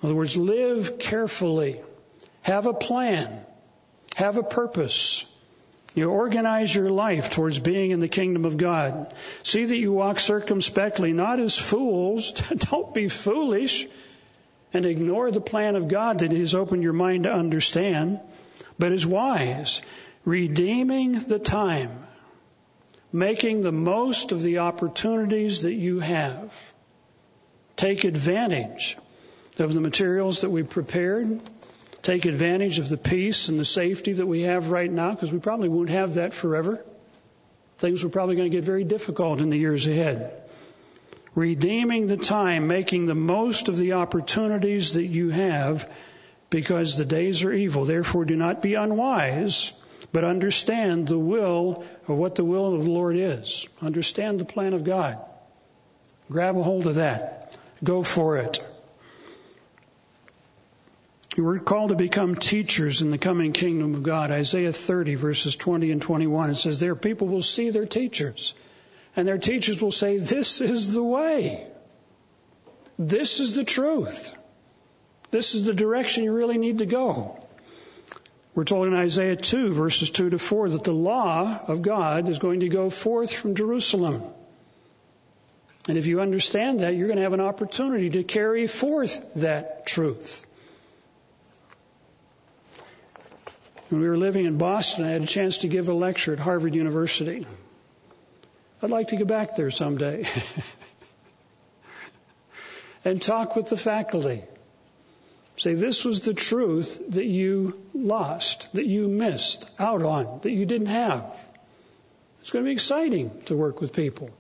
A: other words, live carefully. Have a plan. Have a purpose. You organize your life towards being in the kingdom of God. See that you walk circumspectly, not as fools. Don't be foolish and ignore the plan of God that has opened your mind to understand, but as wise, redeeming the time, making the most of the opportunities that you have. Take advantage of the materials that we've prepared take advantage of the peace and the safety that we have right now, because we probably won't have that forever. Things are probably going to get very difficult in the years ahead. Redeeming the time, making the most of the opportunities that you have, because the days are evil. Therefore, do not be unwise, but understand the will of what the will of the Lord is. Understand the plan of God. Grab a hold of that. Go for it. We're called to become teachers in the coming kingdom of God. Isaiah 30 verses 20 and 21. It says there people will see their teachers and their teachers will say, this is the way. This is the truth. This is the direction you really need to go. We're told in Isaiah 2 verses 2 to 4 that the law of God is going to go forth from Jerusalem. And if you understand that, you're going to have an opportunity to carry forth that truth. When we were living in Boston, I had a chance to give a lecture at Harvard University. I'd like to go back there someday and talk with the faculty. Say, this was the truth that you lost, that you missed out on, that you didn't have. It's going to be exciting to work with people.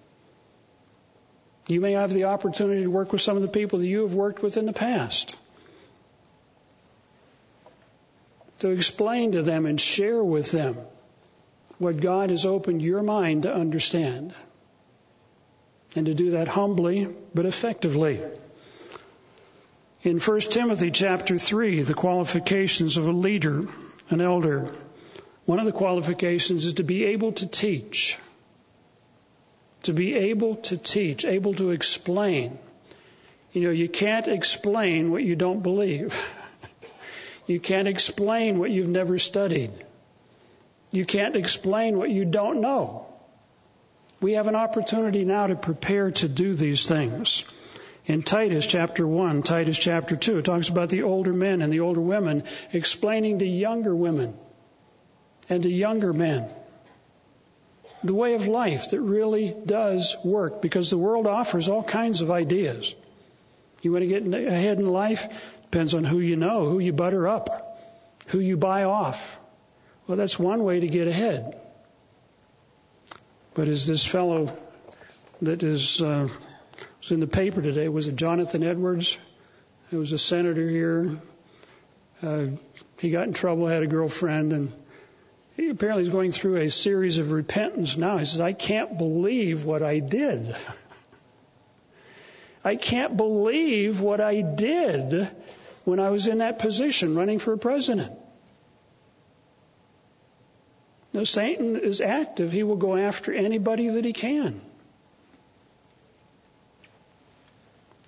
A: You may have the opportunity to work with some of the people that you have worked with in the past. To explain to them and share with them what God has opened your mind to understand. And to do that humbly but effectively. In 1 Timothy chapter 3, the qualifications of a leader, an elder, one of the qualifications is to be able to teach. To be able to teach, able to explain. You know, you can't explain what you don't believe. You can't explain what you've never studied. You can't explain what you don't know. We have an opportunity now to prepare to do these things. In Titus chapter 1, Titus chapter 2, it talks about the older men and the older women explaining to younger women and to younger men the way of life that really does work because the world offers all kinds of ideas. You want to get ahead in life? Depends on who you know, who you butter up, who you buy off. Well, that's one way to get ahead. But as this fellow that is uh, was in the paper today was it Jonathan Edwards? He was a senator here. Uh, he got in trouble, had a girlfriend, and he apparently is going through a series of repentance now. He says, "I can't believe what I did. I can't believe what I did when I was in that position, running for president." Now, Satan is active. He will go after anybody that he can.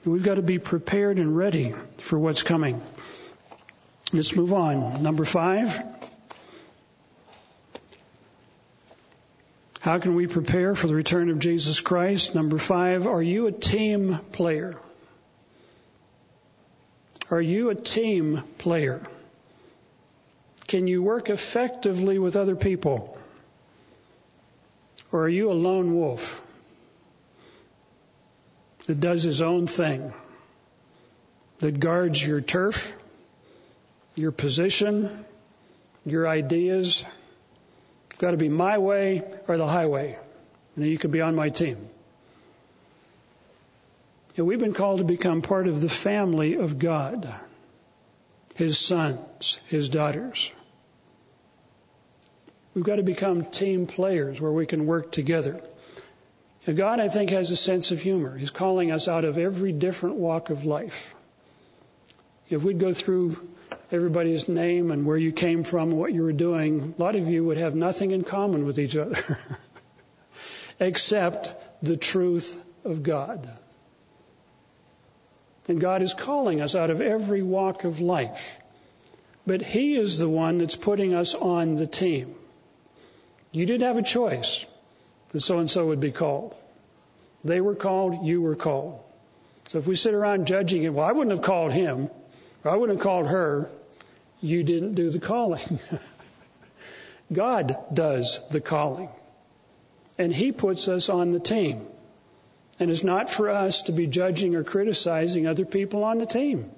A: We've got to be prepared and ready for what's coming. Let's move on. Number five. How can we prepare for the return of Jesus Christ? Number five, are you a team player? Are you a team player? Can you work effectively with other people? Or are you a lone wolf that does his own thing, that guards your turf, your position, your ideas? It's got to be my way or the highway. And you can be on my team. And we've been called to become part of the family of God, His sons, His daughters. We've got to become team players where we can work together. God, I think, has a sense of humor. He's calling us out of every different walk of life. If we'd go through everybody's name and where you came from and what you were doing, a lot of you would have nothing in common with each other except the truth of God. And God is calling us out of every walk of life. But He is the one that's putting us on the team. You didn't have a choice that so and so would be called. They were called, you were called. So if we sit around judging it, well, I wouldn't have called him, or I wouldn't have called her, you didn't do the calling. God does the calling. And He puts us on the team. And it's not for us to be judging or criticizing other people on the team.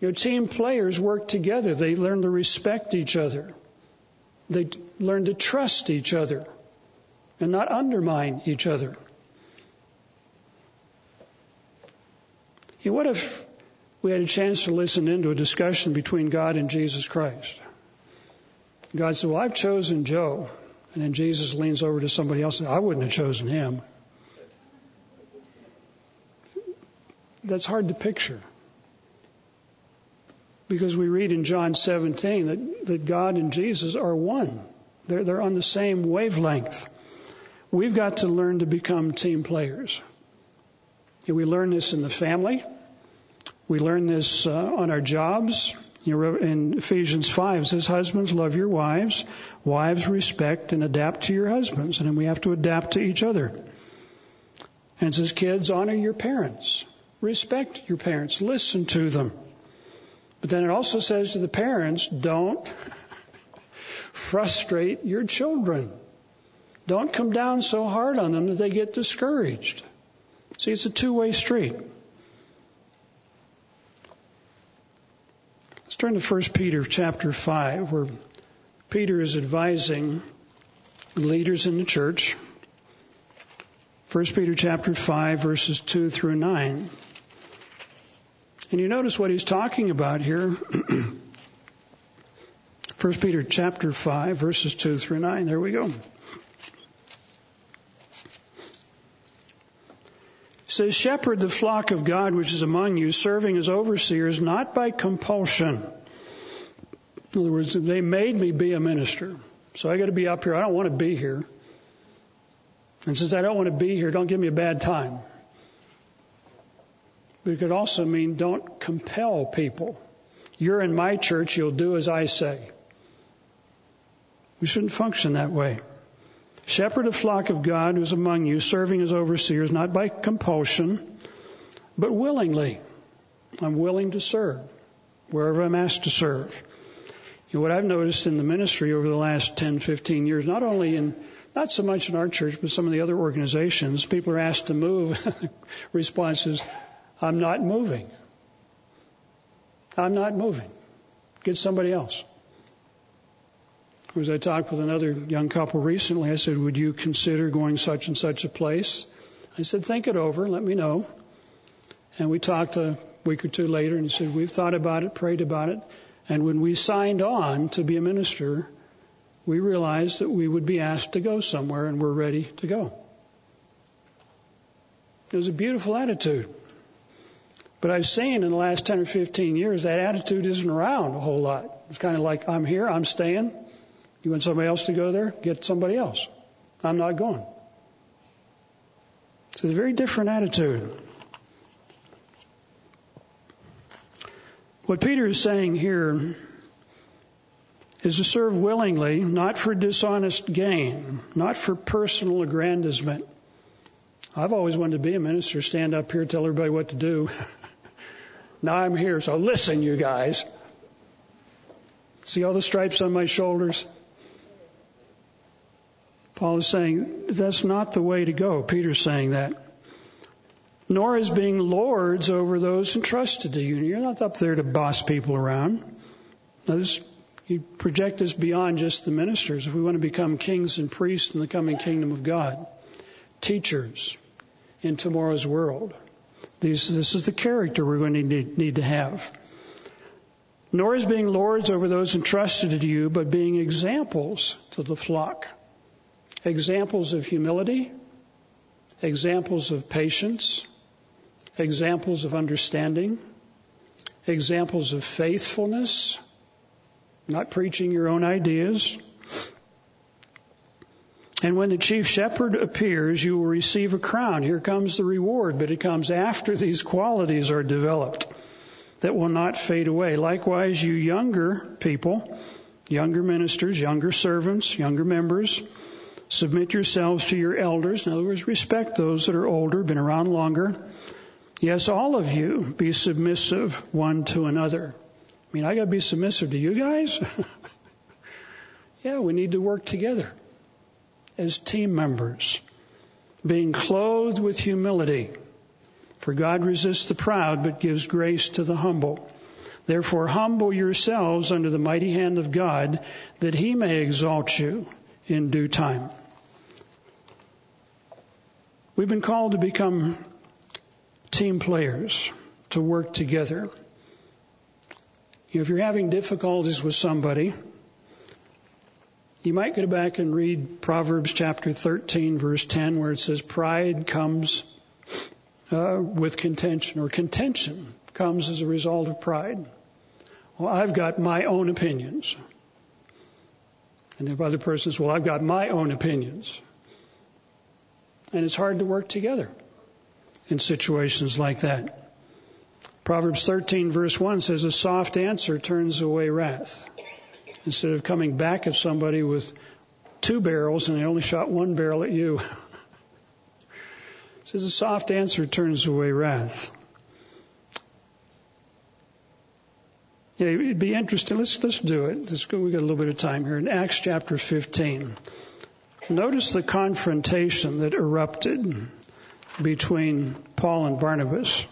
A: Your team players work together. They learn to respect each other. They learn to trust each other and not undermine each other. You know, what if we had a chance to listen into a discussion between God and Jesus Christ? God said, Well, I've chosen Joe. And then Jesus leans over to somebody else and says, I wouldn't have chosen him. That's hard to picture. Because we read in John 17 that, that God and Jesus are one. They're, they're on the same wavelength. We've got to learn to become team players. we learn this in the family. We learn this uh, on our jobs. You know, in Ephesians 5 it says, Husbands, love your wives. Wives, respect and adapt to your husbands. And then we have to adapt to each other. And it says, Kids, honor your parents. Respect your parents. Listen to them. But then it also says to the parents, don't frustrate your children. Don't come down so hard on them that they get discouraged. See, it's a two-way street. Let's turn to 1 Peter chapter 5, where Peter is advising leaders in the church. 1 Peter chapter 5, verses 2 through 9. And you notice what he's talking about here. 1 Peter chapter 5 verses 2 through 9. There we go. It says, Shepherd the flock of God which is among you, serving as overseers, not by compulsion. In other words, they made me be a minister. So I got to be up here. I don't want to be here. And since I don't want to be here, don't give me a bad time. But it could also mean don't compel people. You're in my church, you'll do as I say. We shouldn't function that way. Shepherd a flock of God who's among you, serving as overseers, not by compulsion, but willingly. I'm willing to serve wherever I'm asked to serve. What I've noticed in the ministry over the last 10, 15 years, not only in, not so much in our church, but some of the other organizations, people are asked to move. Response is, I'm not moving. I'm not moving. Get somebody else. As I talked with another young couple recently, I said, Would you consider going such and such a place? I said, Think it over, let me know. And we talked a week or two later, and he said, We've thought about it, prayed about it. And when we signed on to be a minister, we realized that we would be asked to go somewhere, and we're ready to go. It was a beautiful attitude. But I've seen in the last 10 or 15 years that attitude isn't around a whole lot. It's kind of like, I'm here, I'm staying. You want somebody else to go there? Get somebody else. I'm not going. It's a very different attitude. What Peter is saying here is to serve willingly, not for dishonest gain, not for personal aggrandizement. I've always wanted to be a minister, stand up here, tell everybody what to do. now I'm here, so listen, you guys. See all the stripes on my shoulders? Paul is saying that's not the way to go. Peter's saying that nor is being lords over those entrusted to you. You're not up there to boss people around. This, you project this beyond just the ministers. If we want to become kings and priests in the coming kingdom of God, teachers in tomorrow's world, these, this is the character we're going to need, need to have. Nor as being lords over those entrusted to you, but being examples to the flock. Examples of humility, examples of patience, examples of understanding, examples of faithfulness, not preaching your own ideas. And when the chief shepherd appears, you will receive a crown. Here comes the reward, but it comes after these qualities are developed that will not fade away. Likewise, you younger people, younger ministers, younger servants, younger members, submit yourselves to your elders. In other words, respect those that are older, been around longer Yes, all of you be submissive one to another. I mean, I got to be submissive to you guys? yeah, we need to work together as team members, being clothed with humility. For God resists the proud, but gives grace to the humble. Therefore, humble yourselves under the mighty hand of God, that he may exalt you in due time. We've been called to become team players to work together. If you're having difficulties with somebody, you might go back and read Proverbs chapter 13, verse 10, where it says, Pride comes uh, with contention, or contention comes as a result of pride. Well, I've got my own opinions. And the other person says, Well, I've got my own opinions. And it's hard to work together in situations like that. Proverbs 13 verse 1 says a soft answer turns away wrath. Instead of coming back at somebody with two barrels and they only shot one barrel at you. says a soft answer turns away wrath. Yeah, it'd be interesting. Let's let's do it. Let's go. We got a little bit of time here in Acts chapter 15. Notice the confrontation that erupted between Paul and Barnabas.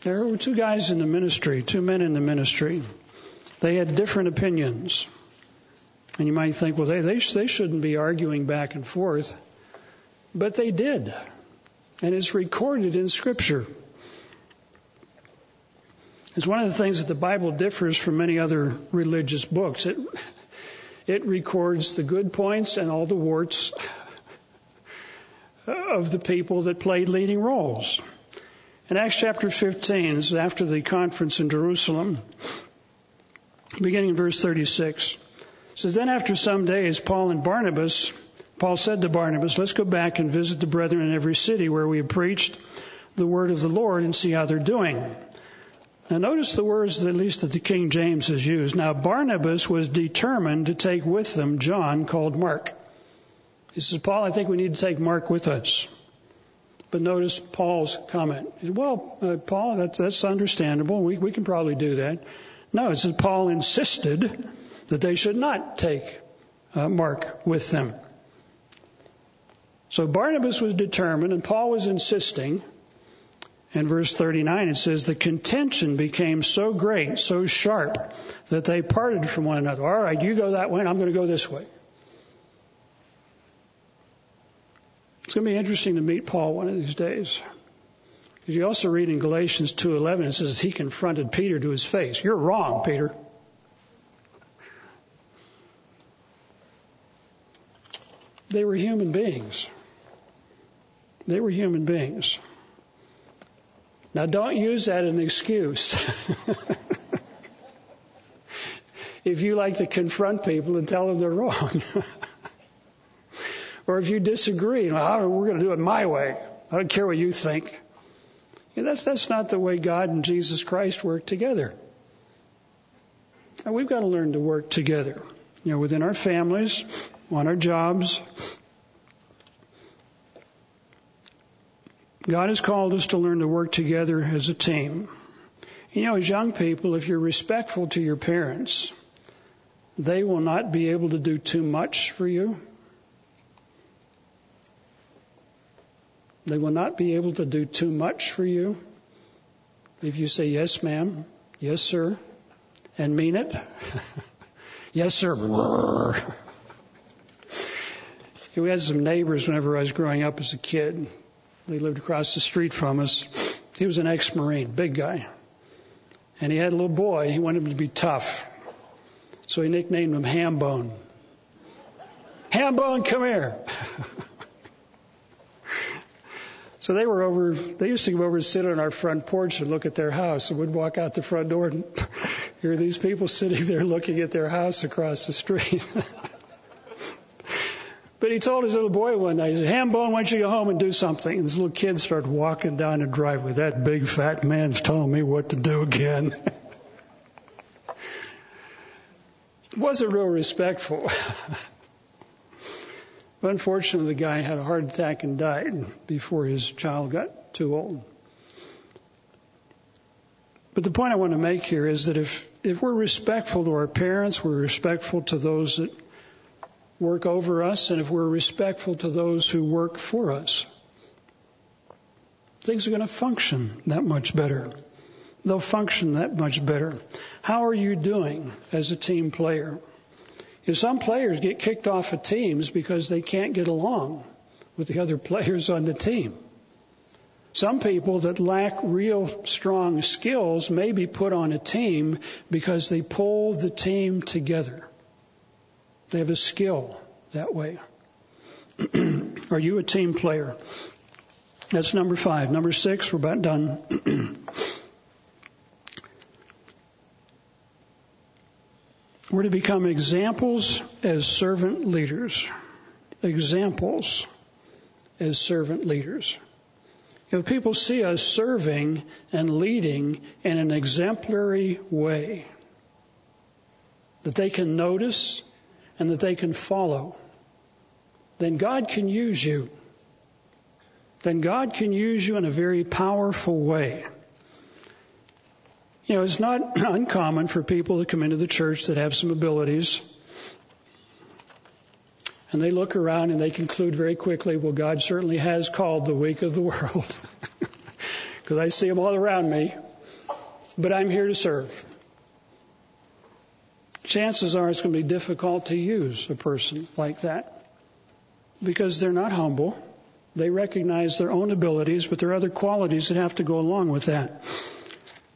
A: There were two guys in the ministry, two men in the ministry. They had different opinions. And you might think, well, they, they, they shouldn't be arguing back and forth. But they did. And it's recorded in Scripture. It's one of the things that the Bible differs from many other religious books. It, it records the good points and all the warts of the people that played leading roles. In Acts chapter 15, this is after the conference in Jerusalem, beginning in verse 36. It says, Then after some days, Paul and Barnabas, Paul said to Barnabas, Let's go back and visit the brethren in every city where we have preached the word of the Lord and see how they're doing. Now notice the words that at least that the King James has used. Now Barnabas was determined to take with them John called Mark. He says, Paul, I think we need to take Mark with us. But notice Paul's comment. He said, well, uh, Paul, that's, that's understandable. We, we can probably do that. No, it says Paul insisted that they should not take uh, Mark with them. So Barnabas was determined and Paul was insisting. In verse 39 it says, the contention became so great, so sharp, that they parted from one another. All right, you go that way and I'm going to go this way. It's going to be interesting to meet Paul one of these days. Because you also read in Galatians 2.11, it says he confronted Peter to his face. You're wrong, Peter. They were human beings. They were human beings. Now don't use that as an excuse. if you like to confront people and tell them they're wrong. Or if you disagree, we're going to do it my way. I don't care what you think. That's, that's not the way God and Jesus Christ work together. And we've got to learn to work together. You know, within our families, on our jobs. God has called us to learn to work together as a team. You know, as young people, if you're respectful to your parents, they will not be able to do too much for you. They will not be able to do too much for you. If you say, yes, ma'am, yes, sir, and mean it. yes, sir. we had some neighbors whenever I was growing up as a kid. They lived across the street from us. He was an ex-Marine, big guy. And he had a little boy. He wanted him to be tough. So he nicknamed him Hambone. Hambone, come here. So they were over, they used to come over and sit on our front porch and look at their house and would walk out the front door and hear these people sitting there looking at their house across the street. but he told his little boy one night, he said, Hambone, why don't you go home and do something? And this little kid started walking down the driveway. That big fat man's telling me what to do again. wasn't real respectful. But unfortunately, the guy had a heart attack and died before his child got too old. But the point I want to make here is that if, if we're respectful to our parents, we're respectful to those that work over us, and if we're respectful to those who work for us, things are going to function that much better. They'll function that much better. How are you doing as a team player? You know, some players get kicked off of teams because they can't get along with the other players on the team. Some people that lack real strong skills may be put on a team because they pull the team together. They have a skill that way. Are you a team player? That's number five. Number six, we're about done. We're to become examples as servant leaders. Examples as servant leaders. If people see us serving and leading in an exemplary way, that they can notice and that they can follow, then God can use you. Then God can use you in a very powerful way. You know, it's not uncommon for people to come into the church that have some abilities. And they look around and they conclude very quickly, well, God certainly has called the weak of the world. Because I see them all around me. But I'm here to serve. Chances are it's going to be difficult to use a person like that. Because they're not humble. They recognize their own abilities, but there are other qualities that have to go along with that.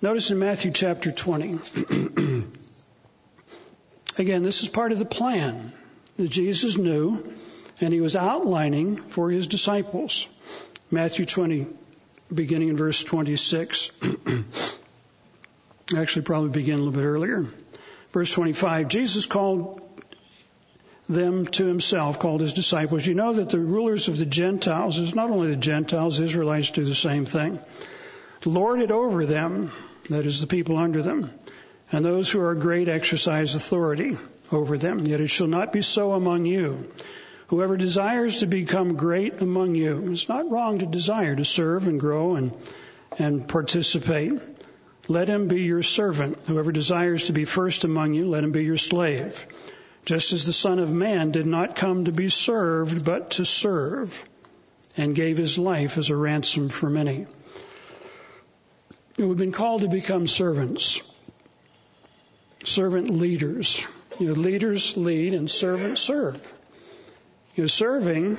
A: Notice in Matthew chapter 20. Again, this is part of the plan that Jesus knew and he was outlining for his disciples. Matthew 20, beginning in verse 26. Actually, probably begin a little bit earlier. Verse 25. Jesus called them to himself, called his disciples. You know that the rulers of the Gentiles, is not only the Gentiles, Israelites do the same thing. Lord it over them that is the people under them, and those who are great exercise authority over them. Yet it shall not be so among you. Whoever desires to become great among you, it's not wrong to desire to serve and grow and, and participate. Let him be your servant. Whoever desires to be first among you, let him be your slave. Just as the Son of Man did not come to be served, but to serve, and gave his life as a ransom for many. We've been called to become servants, servant leaders. You know, leaders lead and servants serve. You know, serving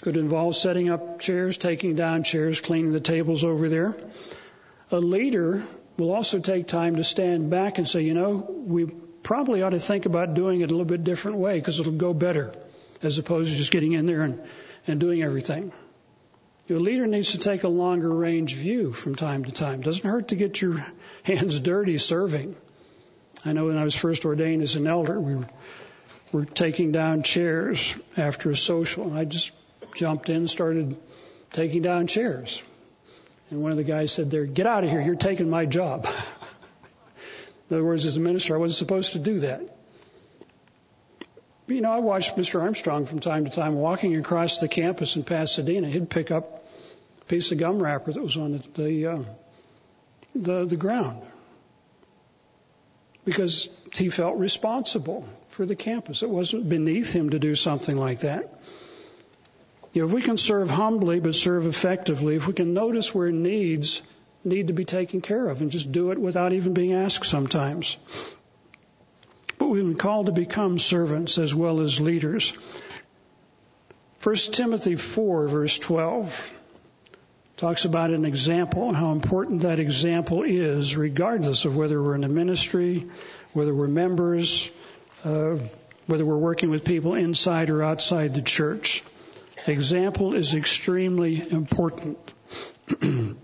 A: could involve setting up chairs, taking down chairs, cleaning the tables over there. A leader will also take time to stand back and say, you know, we probably ought to think about doing it a little bit different way because it'll go better as opposed to just getting in there and, and doing everything. Your leader needs to take a longer range view from time to time. It doesn't hurt to get your hands dirty serving. I know when I was first ordained as an elder, we were, were taking down chairs after a social, and I just jumped in and started taking down chairs. And one of the guys said there, get out of here, you're taking my job. In other words, as a minister, I wasn't supposed to do that. You know, I watched Mr. Armstrong from time to time walking across the campus in Pasadena. He'd pick up a piece of gum wrapper that was on the the, uh, the, the ground because he felt responsible for the campus. It wasn't beneath him to do something like that. You know, if we can serve humbly but serve effectively, if we can notice where needs need to be taken care of and just do it without even being asked sometimes. But we've been called to become servants as well as leaders. 1 Timothy 4 verse 12 talks about an example and how important that example is regardless of whether we're in a ministry, whether we're members, uh, whether we're working with people inside or outside the church. Example is extremely important. 1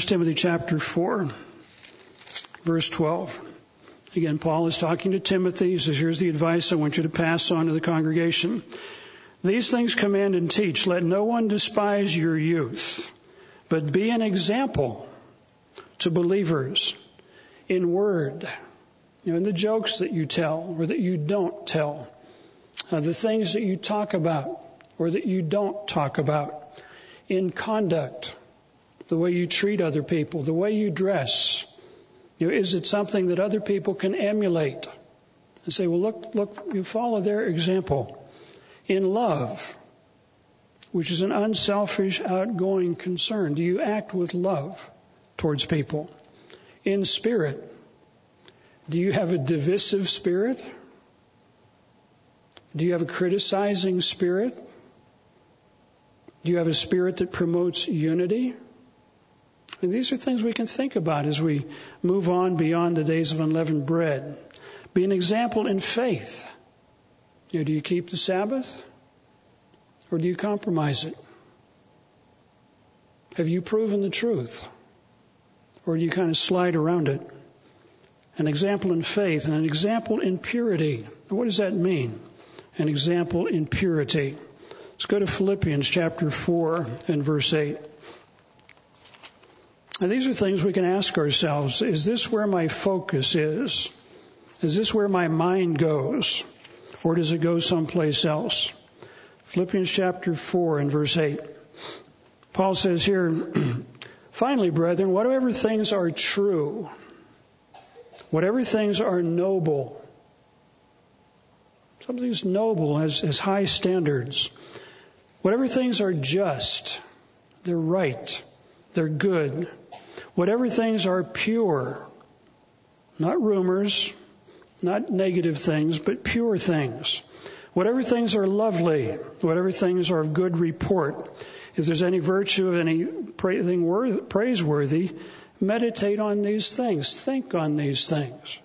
A: Timothy chapter 4 verse 12. Again, Paul is talking to Timothy. He says, here's the advice I want you to pass on to the congregation. These things command and teach. Let no one despise your youth, but be an example to believers in word, you know, in the jokes that you tell or that you don't tell, uh, the things that you talk about or that you don't talk about, in conduct, the way you treat other people, the way you dress, you know, is it something that other people can emulate and say, well, look, look, you follow their example in love, which is an unselfish, outgoing concern. Do you act with love towards people? In spirit, do you have a divisive spirit? Do you have a criticizing spirit? Do you have a spirit that promotes unity? These are things we can think about as we move on beyond the days of unleavened bread. Be an example in faith. You know, do you keep the Sabbath? Or do you compromise it? Have you proven the truth? Or do you kind of slide around it? An example in faith and an example in purity. What does that mean? An example in purity. Let's go to Philippians chapter 4 and verse 8. And these are things we can ask ourselves. Is this where my focus is? Is this where my mind goes? Or does it go someplace else? Philippians chapter 4 and verse 8. Paul says here, finally, brethren, whatever things are true, whatever things are noble, something's noble has, has high standards, whatever things are just, they're right, they're good, Whatever things are pure, not rumors, not negative things, but pure things. Whatever things are lovely, whatever things are of good report, if there's any virtue of anything praiseworthy, meditate on these things. Think on these things.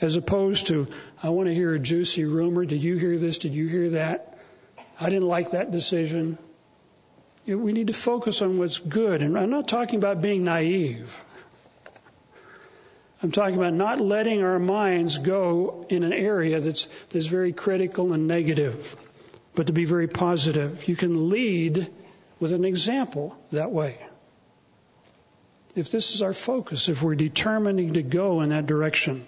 A: As opposed to, I want to hear a juicy rumor. Did you hear this? Did you hear that? I didn't like that decision we need to focus on what's good. And I'm not talking about being naive. I'm talking about not letting our minds go in an area that's, that's very critical and negative, but to be very positive. You can lead with an example that way. If this is our focus, if we're determining to go in that direction,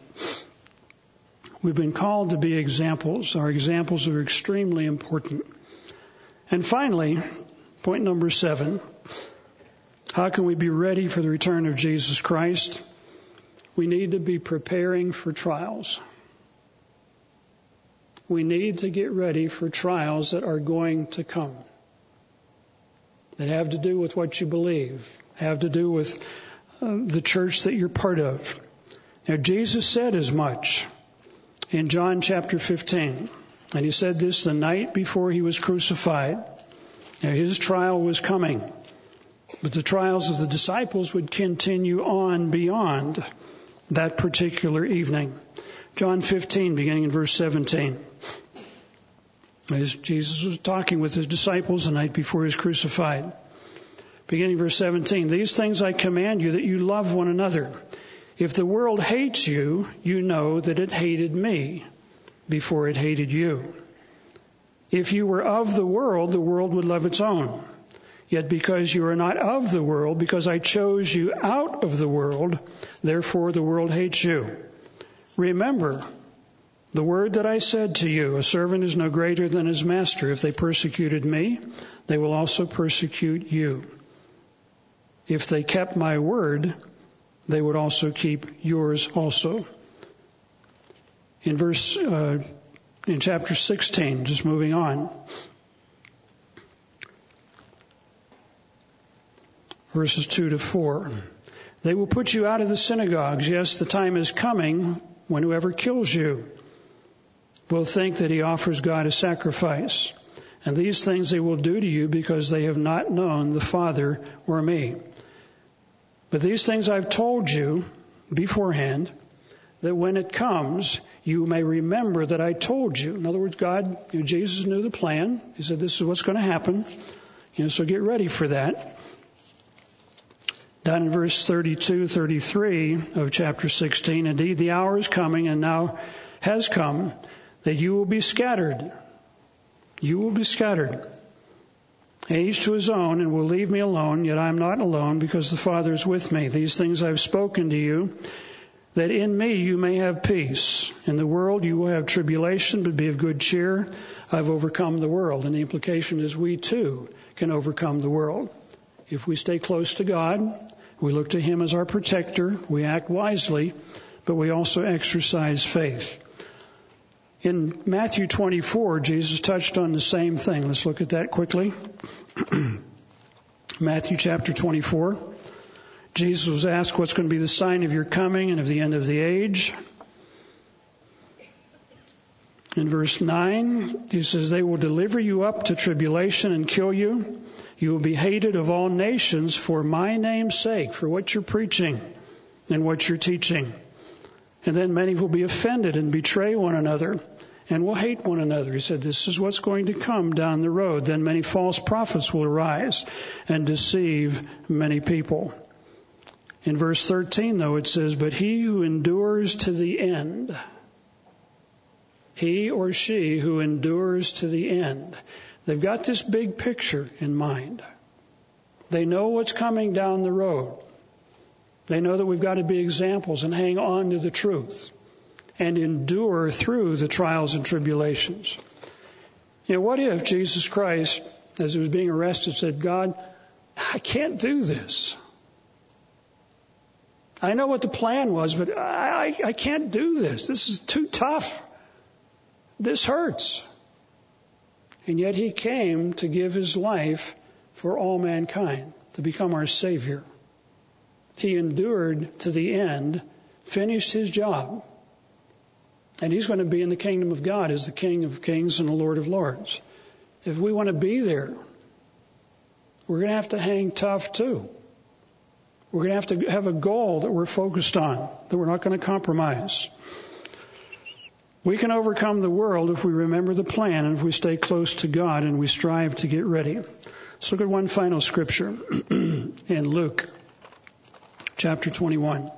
A: We've been called to be examples. Our examples are extremely important. And finally, point number seven. How can we be ready for the return of Jesus Christ? We need to be preparing for trials. We need to get ready for trials that are going to come. That have to do with what you believe, have to do with uh, the church that you're part of. Now, Jesus said as much in John chapter 15. And he said this the night before he was crucified. Now, his trial was coming. But the trials of the disciples would continue on beyond that particular evening. John 15, beginning in verse 17. As Jesus was talking with his disciples the night before he was crucified. Beginning verse 17. These things I command you that you love one another. If the world hates you, you know that it hated me before it hated you. If you were of the world, the world would love its own. Yet because you are not of the world, because I chose you out of the world, therefore the world hates you. Remember the word that I said to you, a servant is no greater than his master. If they persecuted me, they will also persecute you. If they kept my word, they would also keep yours also. In verse, uh, in chapter 16, just moving on. verses 2 to 4. They will put you out of the synagogues. Yes, the time is coming when whoever kills you will think that he offers God a sacrifice. And these things they will do to you because they have not known the Father or me. But these things I've told you beforehand, that when it comes, you may remember that I told you. In other words, God, you know, Jesus knew the plan. He said, this is what's going to happen. You know, so get ready for that. Down in verse 32, 33 of chapter 16, indeed the hour is coming and now has come that you will be scattered. You will be scattered. Each to his own and will leave me alone, yet I am not alone because the Father is with me. These things I have spoken to you that in me you may have peace. In the world you will have tribulation, but be of good cheer. I've overcome the world. And the implication is we too can overcome the world. If we stay close to God, we look to Him as our protector, we act wisely, but we also exercise faith. In Matthew 24, Jesus touched on the same thing. Let's look at that quickly. Matthew chapter 24. Jesus was asked what's going to be the sign of your coming and of the end of the age. In verse 9, he says, They will deliver you up to tribulation and kill you. You will be hated of all nations for my name's sake, for what you're preaching and what you're teaching. And then many will be offended and betray one another and will hate one another. He said, This is what's going to come down the road. Then many false prophets will arise and deceive many people. In verse 13, though, it says, But he who endures to the end, he or she who endures to the end. They've got this big picture in mind. They know what's coming down the road. They know that we've got to be examples and hang on to the truth and endure through the trials and tribulations. You know, what if Jesus Christ, as he was being arrested, said, God, I can't do this. I know what the plan was, but I, I, can't do this. This is too tough. This hurts. And yet he came to give his life for all mankind, to become our Savior. He endured to the end, finished his job, and he's going to be in the kingdom of God as the King of kings and the Lord of lords. If we want to be there, we're going to have to hang tough too. We're going to have to have a goal that we're focused on, that we're not going to compromise. We can overcome the world if we remember the plan and if we stay close to God and we strive to get ready. Let's look at one final scripture in Luke chapter 21.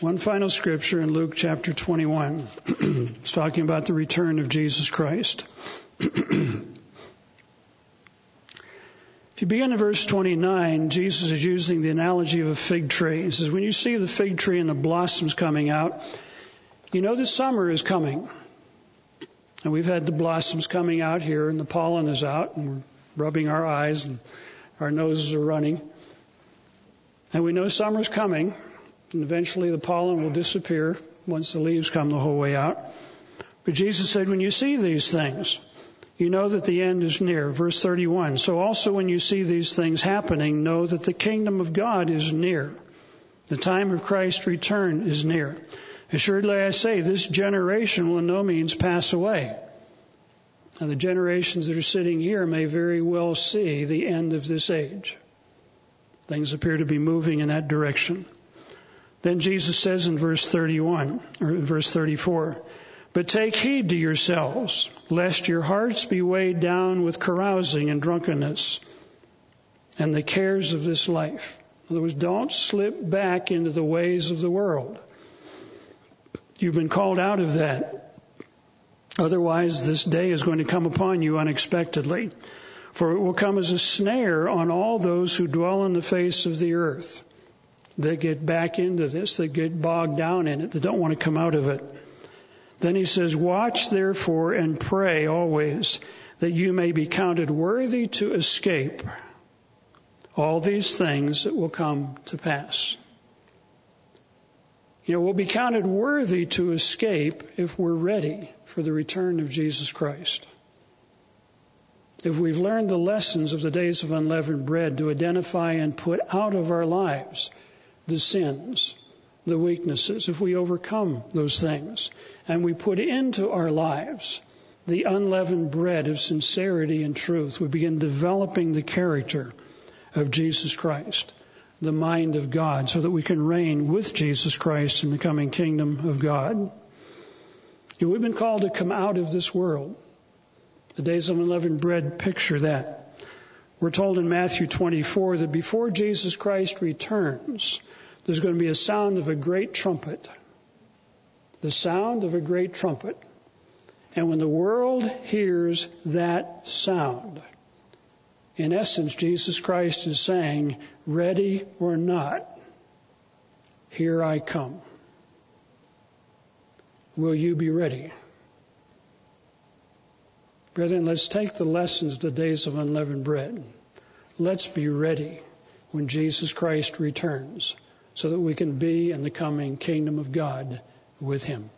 A: One final scripture in Luke chapter 21. it's talking about the return of Jesus Christ. if you begin in verse 29, Jesus is using the analogy of a fig tree. He says, when you see the fig tree and the blossoms coming out, You know the summer is coming. And we've had the blossoms coming out here and the pollen is out and we're rubbing our eyes and our noses are running. And we know summer's coming and eventually the pollen will disappear once the leaves come the whole way out. But Jesus said, when you see these things, you know that the end is near. Verse 31. So also when you see these things happening, know that the kingdom of God is near. The time of Christ's return is near. Assuredly I say, this generation will in no means pass away. Now the generations that are sitting here may very well see the end of this age. Things appear to be moving in that direction. Then Jesus says in verse 31, or verse 34, but take heed to yourselves, lest your hearts be weighed down with carousing and drunkenness and the cares of this life. In other words, don't slip back into the ways of the world. You've been called out of that. Otherwise, this day is going to come upon you unexpectedly. For it will come as a snare on all those who dwell on the face of the earth. That get back into this, that get bogged down in it, that don't want to come out of it. Then he says, Watch therefore and pray always that you may be counted worthy to escape all these things that will come to pass. You know, we'll be counted worthy to escape if we're ready for the return of Jesus Christ. If we've learned the lessons of the days of unleavened bread to identify and put out of our lives the sins, the weaknesses, if we overcome those things and we put into our lives the unleavened bread of sincerity and truth, we begin developing the character of Jesus Christ the mind of God so that we can reign with Jesus Christ in the coming kingdom of God. We've been called to come out of this world. The days of unleavened bread picture that. We're told in Matthew 24 that before Jesus Christ returns, there's going to be a sound of a great trumpet. The sound of a great trumpet. And when the world hears that sound, in essence, Jesus Christ is saying, ready or not, here I come. Will you be ready? Brethren, let's take the lessons of the days of unleavened bread. Let's be ready when Jesus Christ returns so that we can be in the coming kingdom of God with him.